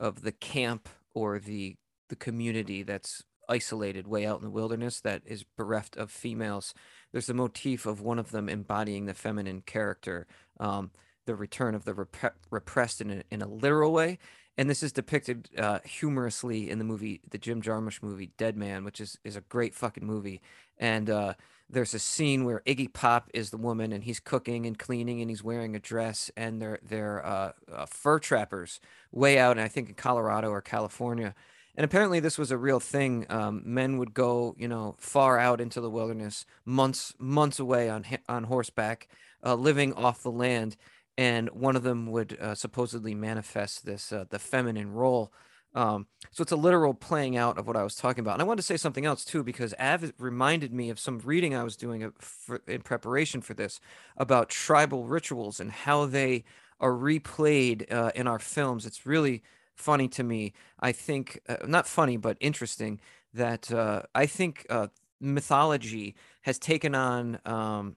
of the camp or the the community that's isolated way out in the wilderness that is bereft of females. There's the motif of one of them embodying the feminine character, um, the return of the rep- repressed in a, in a literal way. And this is depicted uh, humorously in the movie, the Jim Jarmusch movie Dead Man, which is, is a great fucking movie. And uh, there's a scene where Iggy Pop is the woman and he's cooking and cleaning and he's wearing a dress and they're they're uh, uh, fur trappers way out, and I think in Colorado or California. And apparently, this was a real thing. Um, men would go, you know, far out into the wilderness, months months away on on horseback, uh, living off the land, and one of them would uh, supposedly manifest this uh, the feminine role. Um, so it's a literal playing out of what I was talking about. And I wanted to say something else too, because Av reminded me of some reading I was doing for, in preparation for this about tribal rituals and how they are replayed uh, in our films. It's really funny to me. I think uh, not funny, but interesting that uh, I think uh, mythology has taken on. Um,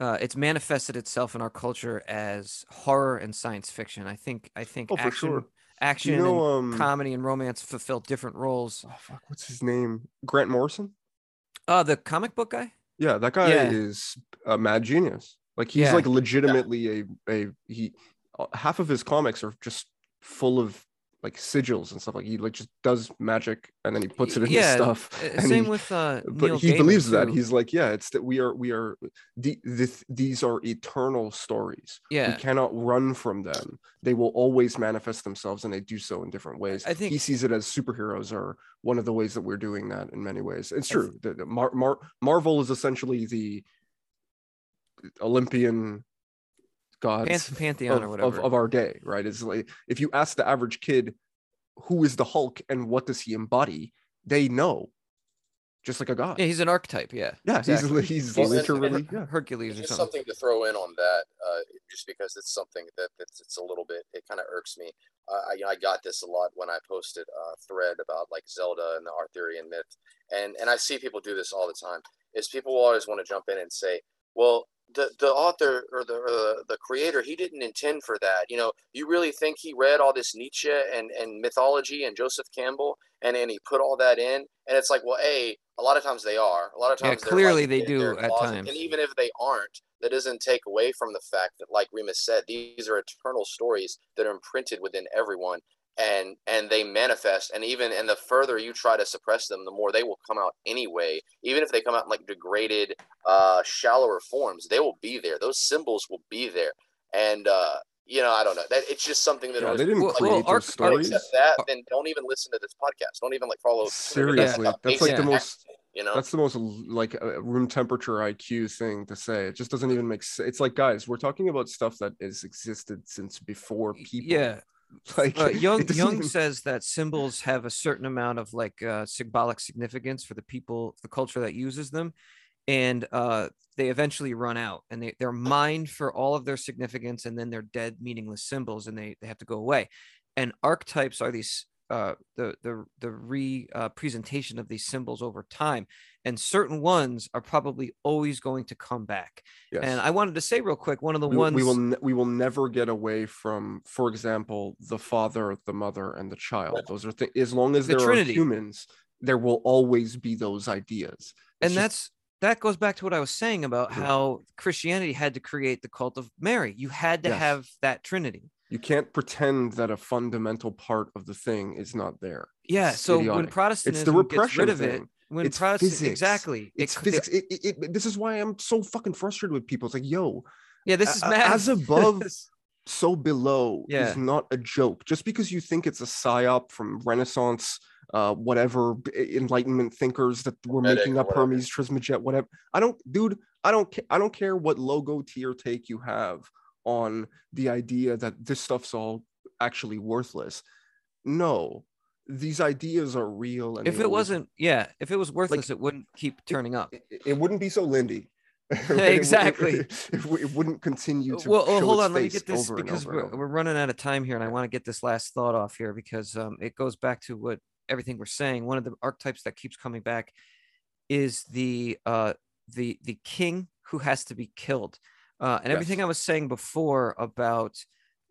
uh, it's manifested itself in our culture as horror and science fiction. I think. I think Oh, for action, sure. Action, You know, and um, comedy and romance fulfill different roles. Oh fuck, what's his name? Grant Morrison. Oh, the comic book guy. Yeah, that guy Yeah. is a mad genius. Like he's Yeah. like legitimately a a he. uh, Half of his comics are just full of like sigils and stuff. Like he like just does magic and then he puts it in yeah, his stuff. uh, same he- with uh, but Neil he Gaiman, believes that he's like yeah it's that we are we are the, this, these are eternal stories yeah. we cannot run from them they will always manifest themselves and they do so in different ways I think- he sees it as superheroes are one of the ways that we're doing that in many ways it's true the, the Mar- Mar- marvel is essentially the olympian gods Pan- pantheon or of, whatever. of, of our day right it's like if you ask the average kid who is the hulk and what does he embody they know just like a god yeah, he's an archetype. Yeah. yeah, exactly. he's he's Well, and- literally and- yeah. Hercules or Just something. something to throw in on that, uh, just because it's something that that's, it's a little bit, it kind of irks me. Uh, I, you know, I got this a lot when I posted a thread about like Zelda and the Arthurian myth, and and I see people do this all the time. Is people will always want to jump in and say, well, the the author or the the, creator, he didn't intend for that. You know, you really think he read all this Nietzsche and and mythology and Joseph Campbell, and and he put all that in? And it's like, well, a a lot of times they are. A lot of Yeah, times they're, clearly like, they do at times. And even if they aren't, that doesn't take away from the fact that, like Remus said, these are eternal stories that are imprinted within everyone, and and they manifest. And even and the further you try to suppress them, the more they will come out anyway. Even if they come out in like degraded, uh, shallower forms, they will be there. Those symbols will be there. And uh, you know, I don't know. That it's just something that Yeah, always- they didn't Well- create well, Arc- stories. accept that, then don't even listen to this podcast. Don't even like follow. Seriously, That's that's like the Yeah. most You know, that's the most like uh, room temperature IQ thing to say. It just doesn't even make sense. It's like guys, we're talking about stuff that has existed since before people. Yeah. like Uh, Jung it Jung even- says that symbols have a certain amount of like uh, symbolic significance for the people, the culture that uses them, and uh, they eventually run out, and they they're mined for all of their significance, and then they're dead, meaningless symbols, and they they have to go away. And archetypes are these uh, the the the re uh, presentation of these symbols over time, and certain ones are probably always going to come back. yes. And I wanted to say real quick, one of the we, ones we will ne- we will never get away from, for example, the father, the mother, and the child. Those are things. As long as The there Trinity. are humans, there will always be those ideas. It's and just- that's that goes back to what I was saying about how Christianity had to create the cult of Mary. You had to Yes. have that Trinity. You can't pretend that a fundamental part of the thing is not there. Yeah. It's So when idiotic. Protestantism It's the gets repression rid of it, when It's Protestant physics. exactly, It's it- physics. It, it, it, this is why I'm so fucking frustrated with people. It's like, yo, Yeah, this is a- a- mad. as above, so below Yeah. is not a joke. Just because you think it's a psyop from Renaissance, uh, whatever Enlightenment thinkers that were Hermetic making up whatever. Hermes Trismegistus, whatever. I don't, dude. I don't. Ca- I don't care what logo tier take you have on the idea that this stuff's all actually worthless. No, these ideas are real. And if it always- wasn't, yeah, if it was worthless, it wouldn't keep turning up. it, it wouldn't be so Lindy. Exactly. It, it, it wouldn't continue to. well, hold on let me get this because we're, we're running out of time here and i want to get this last thought off here because um, it goes back to what everything we're saying one of the archetypes that keeps coming back is the uh the the king who has to be killed uh and everything i was saying before about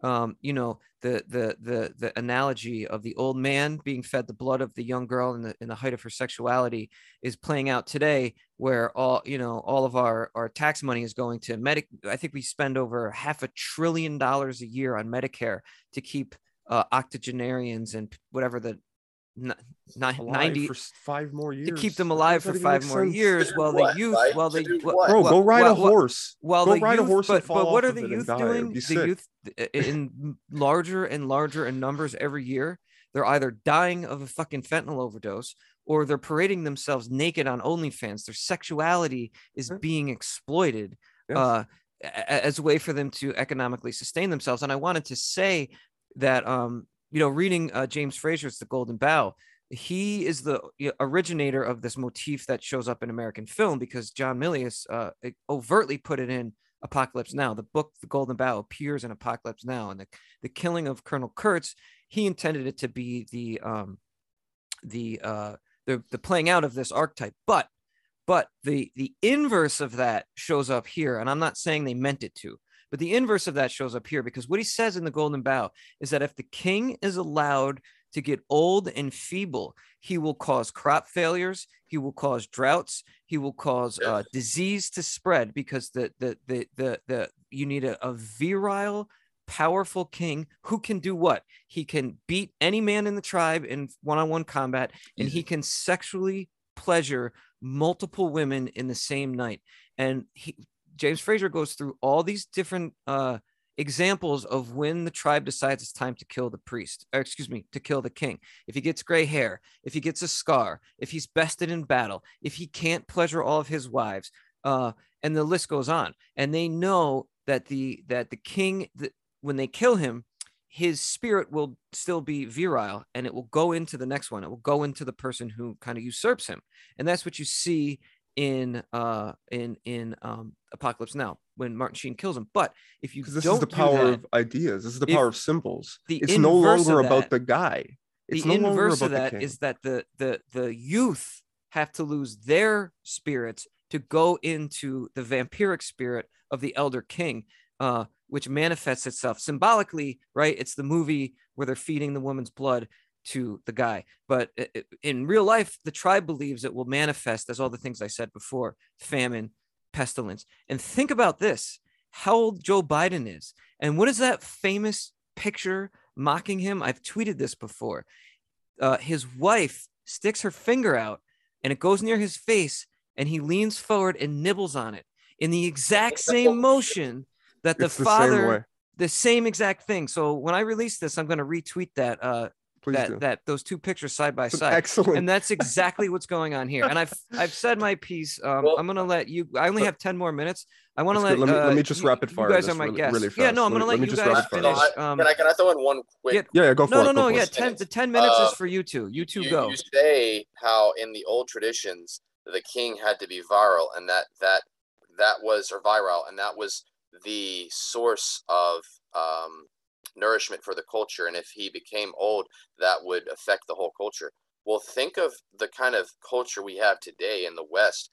um you know the the the the analogy of the old man being fed the blood of the young girl in the in the height of her sexuality is playing out today where all you know all of our our tax money is going to medic i think we spend over half a trillion dollars a year on medicare to keep uh octogenarians and whatever the n- ni- 90 for five more years to keep them alive for five more sense? years while what, the youth right? while To the what? Bro, wh- go ride a wh- wh- horse. while go the ride youth, a horse but, and fall but what off are the youth doing? The sick. youth in larger and larger in numbers every year. They're either dying of a fucking fentanyl overdose or they're parading themselves naked on OnlyFans. Their sexuality is Yeah. being exploited Yes. uh, a- a- as a way for them to economically sustain themselves. And I wanted to say that, um, you know, reading uh, James Frazer's The Golden Bough, he is the originator of this motif that shows up in American film because John Milius uh, overtly put it in Apocalypse Now. The book The Golden Bough appears in Apocalypse Now, and the, the killing of Colonel Kurtz, he intended it to be the um, the uh, the the playing out of this archetype, but but the the inverse of that shows up here, and I'm not saying they meant it to. But the inverse of that shows up here because what he says in the Golden Bough is that if the king is allowed to get old and feeble, he will cause crop failures, he will cause droughts, he will cause uh, disease to spread because the the the the, the you need a, a virile, powerful king who can do what? He can beat any man in the tribe in one-on-one combat, and he can sexually pleasure multiple women in the same night. And he James Frazer goes through all these different uh, examples of when the tribe decides it's time to kill the priest, or excuse me, to kill the king. If he gets gray hair, if he gets a scar, if he's bested in battle, if he can't pleasure all of his wives, uh, and the list goes on. And they know that the that the king, the, when they kill him, his spirit will still be virile, and it will go into the next one. It will go into the person who kind of usurps him, and that's what you see in uh in in um apocalypse now when martin sheen kills him but if you this is the power that, of ideas. This is the power of symbols. It's no longer about the guy. It's the no inverse of that the that the the the youth have to lose their spirits to go into the vampiric spirit of the elder king uh which manifests itself symbolically right it's the movie where they're feeding the woman's blood to the guy. But i- i- in real life the tribe believes it will manifest as all the things i said before famine pestilence. And think about this how old joe biden is. And what is that famous picture mocking him? I've tweeted this before. Uh, his wife sticks her finger out and it goes near his face and he leans forward and nibbles on it in the exact same motion that the the father way. the same exact thing. So when i release this i'm going to retweet that uh Please that do. that those two pictures side by side excellent. and that's exactly what's going on here and i've i've said my piece um, Well- i'm going to let you i only have 10 more minutes i want to let good. Let me- let uh, me just you- rapid fire you guys are my really- guests really yeah no i'm going to Let let, you just guys rapid fire finish this. um, Can I can I throw in one quick? yeah, yeah, yeah, go for no it. no go no yeah it. 10 the 10 minutes Uh, is for you two you two you, go you say how in the old traditions the king had to be viral and that that that was or viral and that was the source of um, nourishment for the culture and if he became old that would affect the whole culture well think of the kind of culture we have today in the west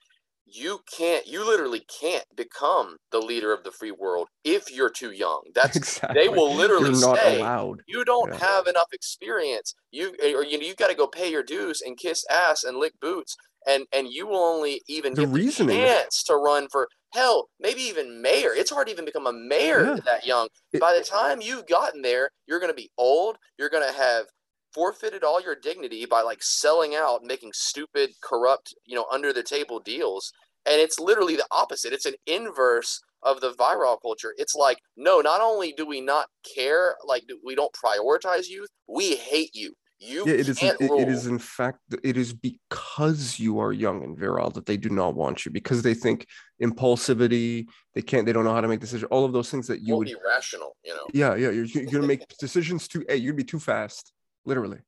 you can't you literally can't become the leader of the free world if you're too young that's exactly. they will literally You're not say, allowed. you don't Yeah. have enough experience you or you know you got to go pay your dues and kiss ass and lick boots and and you will only even The get reasoning. the chance to run for hell, maybe even mayor. It's hard to even become a mayor Yeah. that young. It- By the time you've gotten there, you're going to be old. You're going to have forfeited all your dignity by like selling out, making stupid, corrupt, you know, under the table deals. And it's literally the opposite. It's an inverse of the viral culture. It's like, no, not only do we not care, like we don't prioritize youth, we hate you. You yeah it is it, is in fact it is because you are young and virile that they do not want you because they think impulsivity they can't they don't know how to make decisions all of those things that you would be rational, you know. yeah yeah you're, you're gonna make decisions too hey you'd be too fast literally.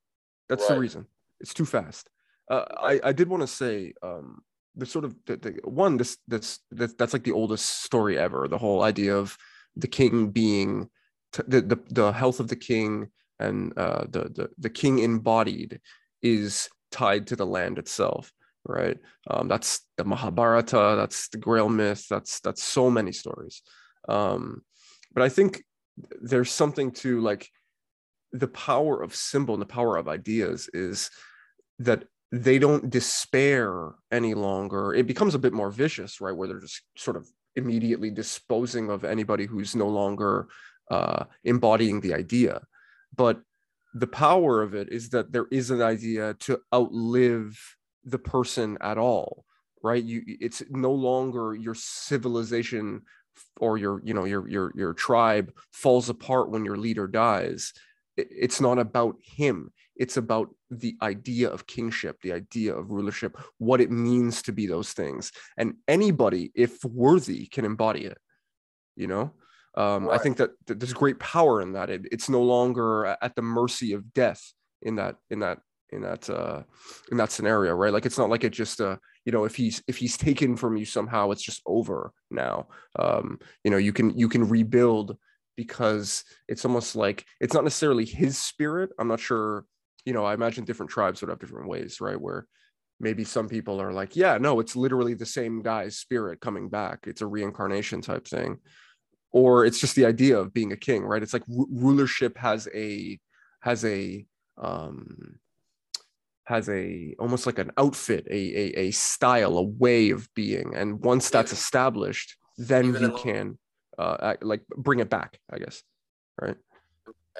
That's the reason. It's too fast. Uh, i i did want to say um the sort of the, the one this that's that's that's like the oldest story ever the whole idea of the king being t- the, the the health of the king and uh the the, the king embodied is tied to the land itself right? Um that's the mahabharata that's the grail myth that's that's so many stories. Um but i think there's something to like the power of symbol and the power of ideas is that they don't despair any longer. It becomes a bit more vicious right? Where they're just sort of immediately disposing of anybody who's no longer uh, embodying the idea but the power of it is that there is an idea to outlive the person at all right? You it's no longer your civilization or your you know your your your tribe falls apart when your leader dies. It's not about him. It's about the idea of kingship the idea of rulership what it means to be those things. And anybody if worthy can embody it you know um, i think that, that there's great power in that. It, it's no longer at the mercy of death in that in that in that uh in that scenario right? Like it's not like it just uh you know if he's if he's taken from you somehow it's just over now. Um you know you can you can rebuild because it's almost like it's not necessarily his spirit. I'm not sure you know i imagine different tribes would have different ways right? Where maybe some people are like yeah no it's literally the same guy's spirit coming back. It's a reincarnation type thing or it's just the idea of being a king right? It's like ru- rulership has a has a um has a almost like an outfit a, a a style a way of being. And once that's established then even you in- can uh like bring it back i guess right?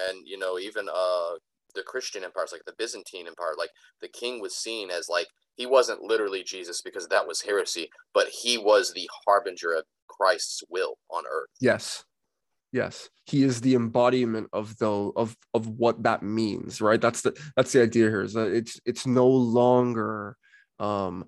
And you know even uh the christian empires like the byzantine empire like the king was seen as like he wasn't literally jesus because that was heresy but he was the harbinger of christ's will on earth. Yes. Yes. He is the embodiment of the of of what that means right? That's the that's the idea here is that it's it's no longer um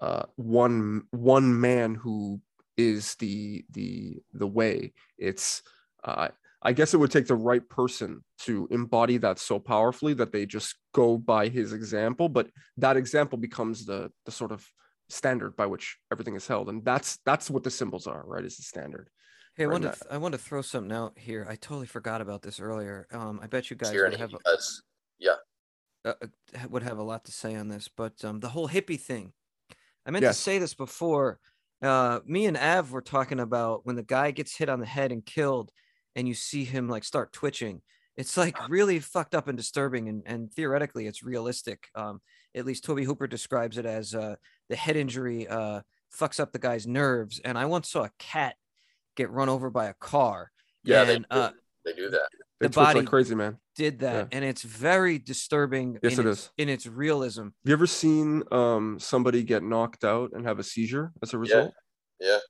uh one one man who is the the the way. It's uh i guess it would take the right person to embody that so powerfully that they just go by his example but that example becomes the the sort of standard by which everything is held and that's that's what the symbols are right is the standard Hey, I Right, want to th- I want to throw something out here. I totally forgot about this earlier. Um, I bet you guys would have a- yeah uh, uh, would have a lot to say on this, but um, the whole hippie thing. I meant Yes. to say this before. Uh, me and Av were talking about when the guy gets hit on the head and killed, and you see him like start twitching. It's like really fucked up and disturbing, and, and theoretically, it's realistic. Um, at least Tobe Hooper describes it as uh, the head injury uh, fucks up the guy's nerves. And I once saw a cat get run over by a car. yeah they do, uh, they do that The twitch body- like crazy man did that, and it's very disturbing. Yes, in it its, is. in its realism. Have you ever seen um somebody get knocked out and have a seizure as a result? yeah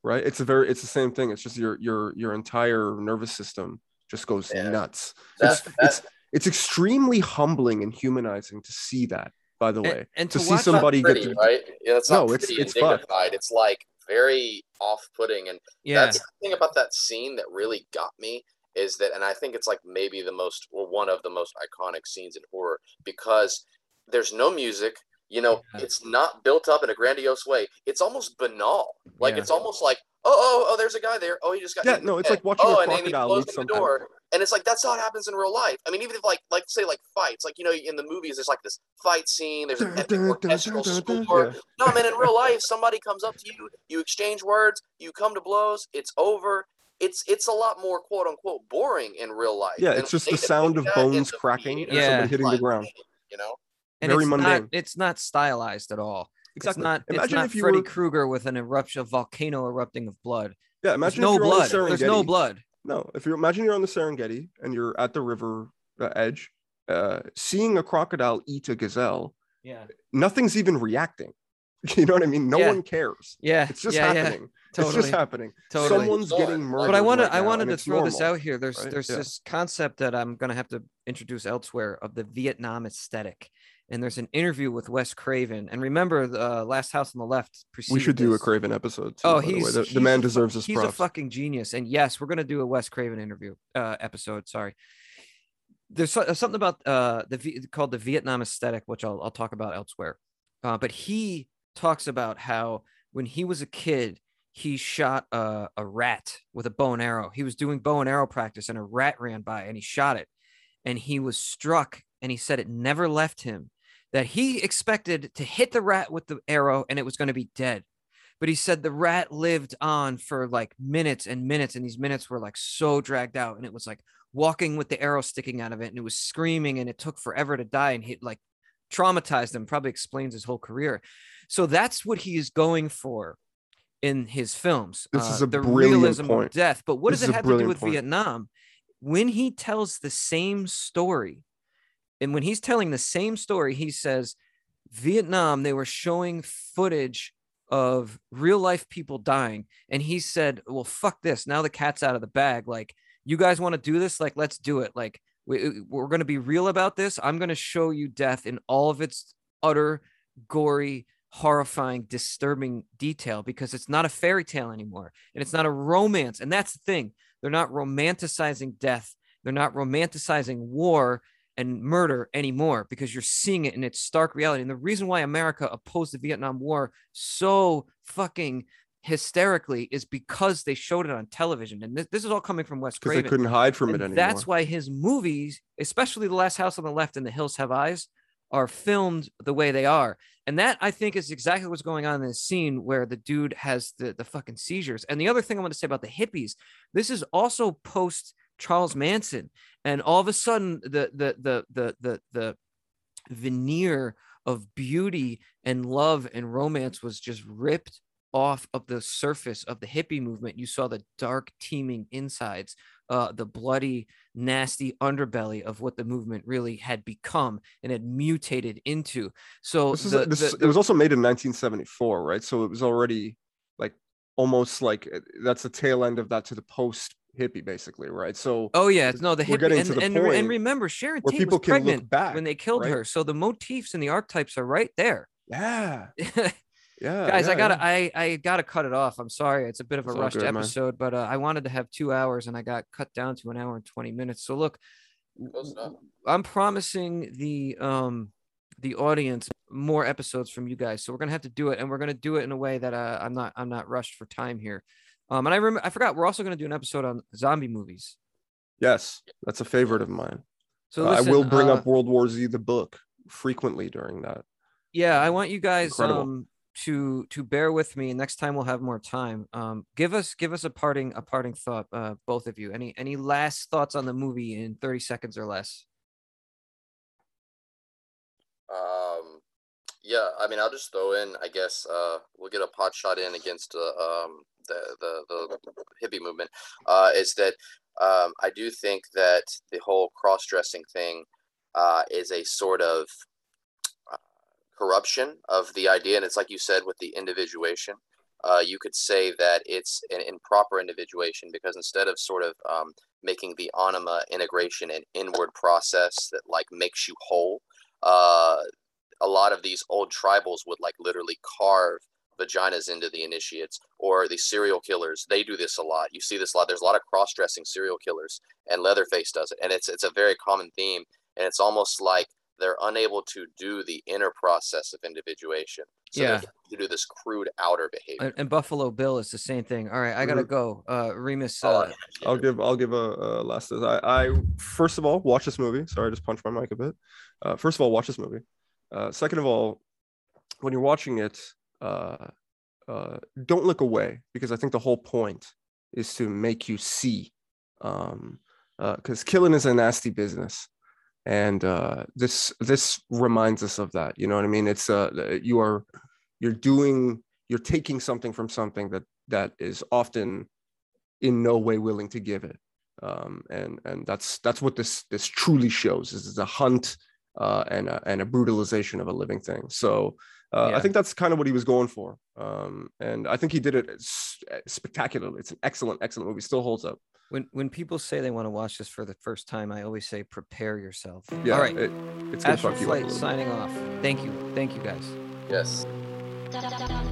Right? It's a very it's the same thing. It's just your your your entire nervous system just goes Yeah. nuts. That's- it's, it's it's extremely humbling and humanizing to see that, by the way. and to to see watch- It's not somebody pretty, get to, right yeah it's not No, it's- pretty it's dignified it's like very off-putting and Yeah. That's the thing about that scene that really got me is that, and I think it's like maybe the most or one of the most iconic scenes in horror because there's no music. You know, Yeah. it's not built up in a grandiose way. It's almost banal. Like Yeah. it's almost like, oh, oh, oh, there's a guy there. Oh, he just got. Yeah, hit in the no, it's head. like watching oh, a oh, and crocodile blows eat in the door, and it's like that's how it happens in real life. I mean, even if like, like say like fights, like you know, in the movies, there's like this fight scene. There's an Dun, epic dun, dun, orchestral score. Yeah. No, man, in real life, somebody comes up to you, you exchange words, you come to blows, it's over. It's it's a lot more quote unquote boring in real life. Yeah, it's just the sound of depict that in bones cracking and Yeah. somebody hitting the ground. You know? And very it's mundane. not it's not stylized at all. It's exactly. not. it's Imagine not if you Freddy were- Krueger with an eruption, a volcano erupting of blood. Yeah, There's imagine no if you're on the blood. There's no blood. No, if you imagine you're on the Serengeti and you're at the river uh, edge, uh, seeing a crocodile eat a gazelle, Yeah. nothing's even reacting. You know what I mean? No Yeah. one cares. Yeah. It's just yeah, yeah, happening. Totally. It's just happening. Totally. Someone's It's getting murdered. but I wanted right I wanted to it's throw this out here. There's right? there's Yeah. this concept that I'm gonna have to introduce elsewhere of the Vietnam aesthetic. And there's an interview with Wes Craven. And remember, the uh, Last House on the Left. We should do a. Craven episode. Too, Oh, by the, he's the, he's man deserves his He's props. a fucking genius. And yes, we're gonna do a Wes Craven interview uh, episode. Sorry. There's something about uh the V- called the Vietnam aesthetic, which I'll I'll talk about elsewhere. Uh, but he talks about how when he was a kid, he shot a, a rat with a bow and arrow. He was doing bow and arrow practice, and a rat ran by, and he shot it, and he was struck, and he said it never left him. That he expected to hit the rat with the arrow, and it was going to be dead but he said the rat lived on for like minutes and minutes and these minutes were like so dragged out and it was like walking with the arrow sticking out of it and it was screaming and it took forever to die and he like traumatized him probably explains his whole career so that's what he is going for in his films This uh, is a the realism point. of death but what This does it have to do with point. vietnam when he tells the same story and when he's telling the same story he says Vietnam, they were showing footage of real life people dying. And he said, Well, fuck this. Now the cat's out of the bag. Like, you guys want to do this? Like, let's do it. Like, we, we're going to be real about this. I'm going to show you death in all of its utter, gory, horrifying, disturbing detail because it's not a fairy tale anymore. And it's not a romance. And that's the thing. They're not romanticizing death, they're not romanticizing war and murder anymore because you're seeing it in its stark reality. And the reason why America opposed the Vietnam War so fucking hysterically is because they showed it on television. And this, this is all coming from Wes because they couldn't hide from it anymore. that's why his movies, especially The Last House on the Left and The Hills Have Eyes, are filmed the way they are. And that I think is exactly what's going on in this scene where the dude has the, the fucking seizures. And the other thing I want to say about the hippies, this is also post Charles Manson. And all of a sudden the the the the the the veneer of beauty and love and romance was just ripped off of the surface of the hippie movement. You saw the dark teeming insides, uh, the bloody, nasty underbelly of what the movement really had become and had mutated into. So This is the- this, the- it was also made in 1974, right? So it was already like almost like uh, that's the tail end of that to the post hippie, basically, right? So Oh yeah, no, the hippie, and, the and, and remember, Sharon Tate people was pregnant back, when they killed right? her, so the motifs and the archetypes are right there. yeah, yeah, guys i gotta yeah. i i gotta cut it off i'm sorry it's a bit of a It's rushed good, man. episode but uh, i wanted to have two hours and i got cut down to an hour and 20 minutes so look i'm promising the um the audience more episodes from you guys so we're gonna have to do it and we're gonna do it in a way that uh, i'm not i'm not rushed for time here um and i remember i forgot we're also gonna do an episode on zombie movies Yes, that's a favorite of mine. so Uh, I will bring uh, up World War Z, the book, frequently during that. yeah i want you guys Incredible. um to to bear with me next time we'll have more time um give us give us a parting a parting thought uh both of you any any last thoughts on the movie in 30 seconds or less Um, yeah, I mean, I'll just throw in. I guess uh, we'll get a pot shot in against uh, um, the, the the hippie movement. Uh, is that um, I do think that the whole cross dressing thing uh, is a sort of uh, corruption of the idea, and it's like you said with the individuation. Uh, you could say that it's an improper individuation because instead of sort of um, making the anima integration an inward process that like makes you whole, uh, a lot of these old tribals would like literally carve vaginas into the initiates or the serial killers they do this a lot you see this a lot there's a lot of cross-dressing serial killers and leatherface does it and it's it's a very common theme and it's almost like they're unable to do the inner process of individuation so Yeah. they do this crude outer behavior and, and buffalo bill is the same thing all right i gotta Mhm. go uh remus Oh, uh, I'll give I'll give a, a last. I, I first of all watch this movie. Sorry, I just punched my mic a bit. Uh, first of all, watch this movie. Uh, second of all, when you're watching it, uh, uh, don't look away because I think the whole point is to make you see. Um, because killing is a nasty business, and uh, this this reminds us of that. You know what I mean? It's uh, you are you're doing you're taking something from something that that is often in no way willing to give it um, and and that's that's what this this truly shows this is a hunt uh, and a, and a brutalization of a living thing so uh, Yeah. I think that's kind of what he was going for um, and I think he did it spectacularly it's an excellent excellent movie still holds up When when people say they want to watch this for the first time, I always say prepare yourself. yeah All right. it, it's gonna Astral fuck you up a Flight little bit. signing off. Thank you. Thank you guys. Yes. Dante.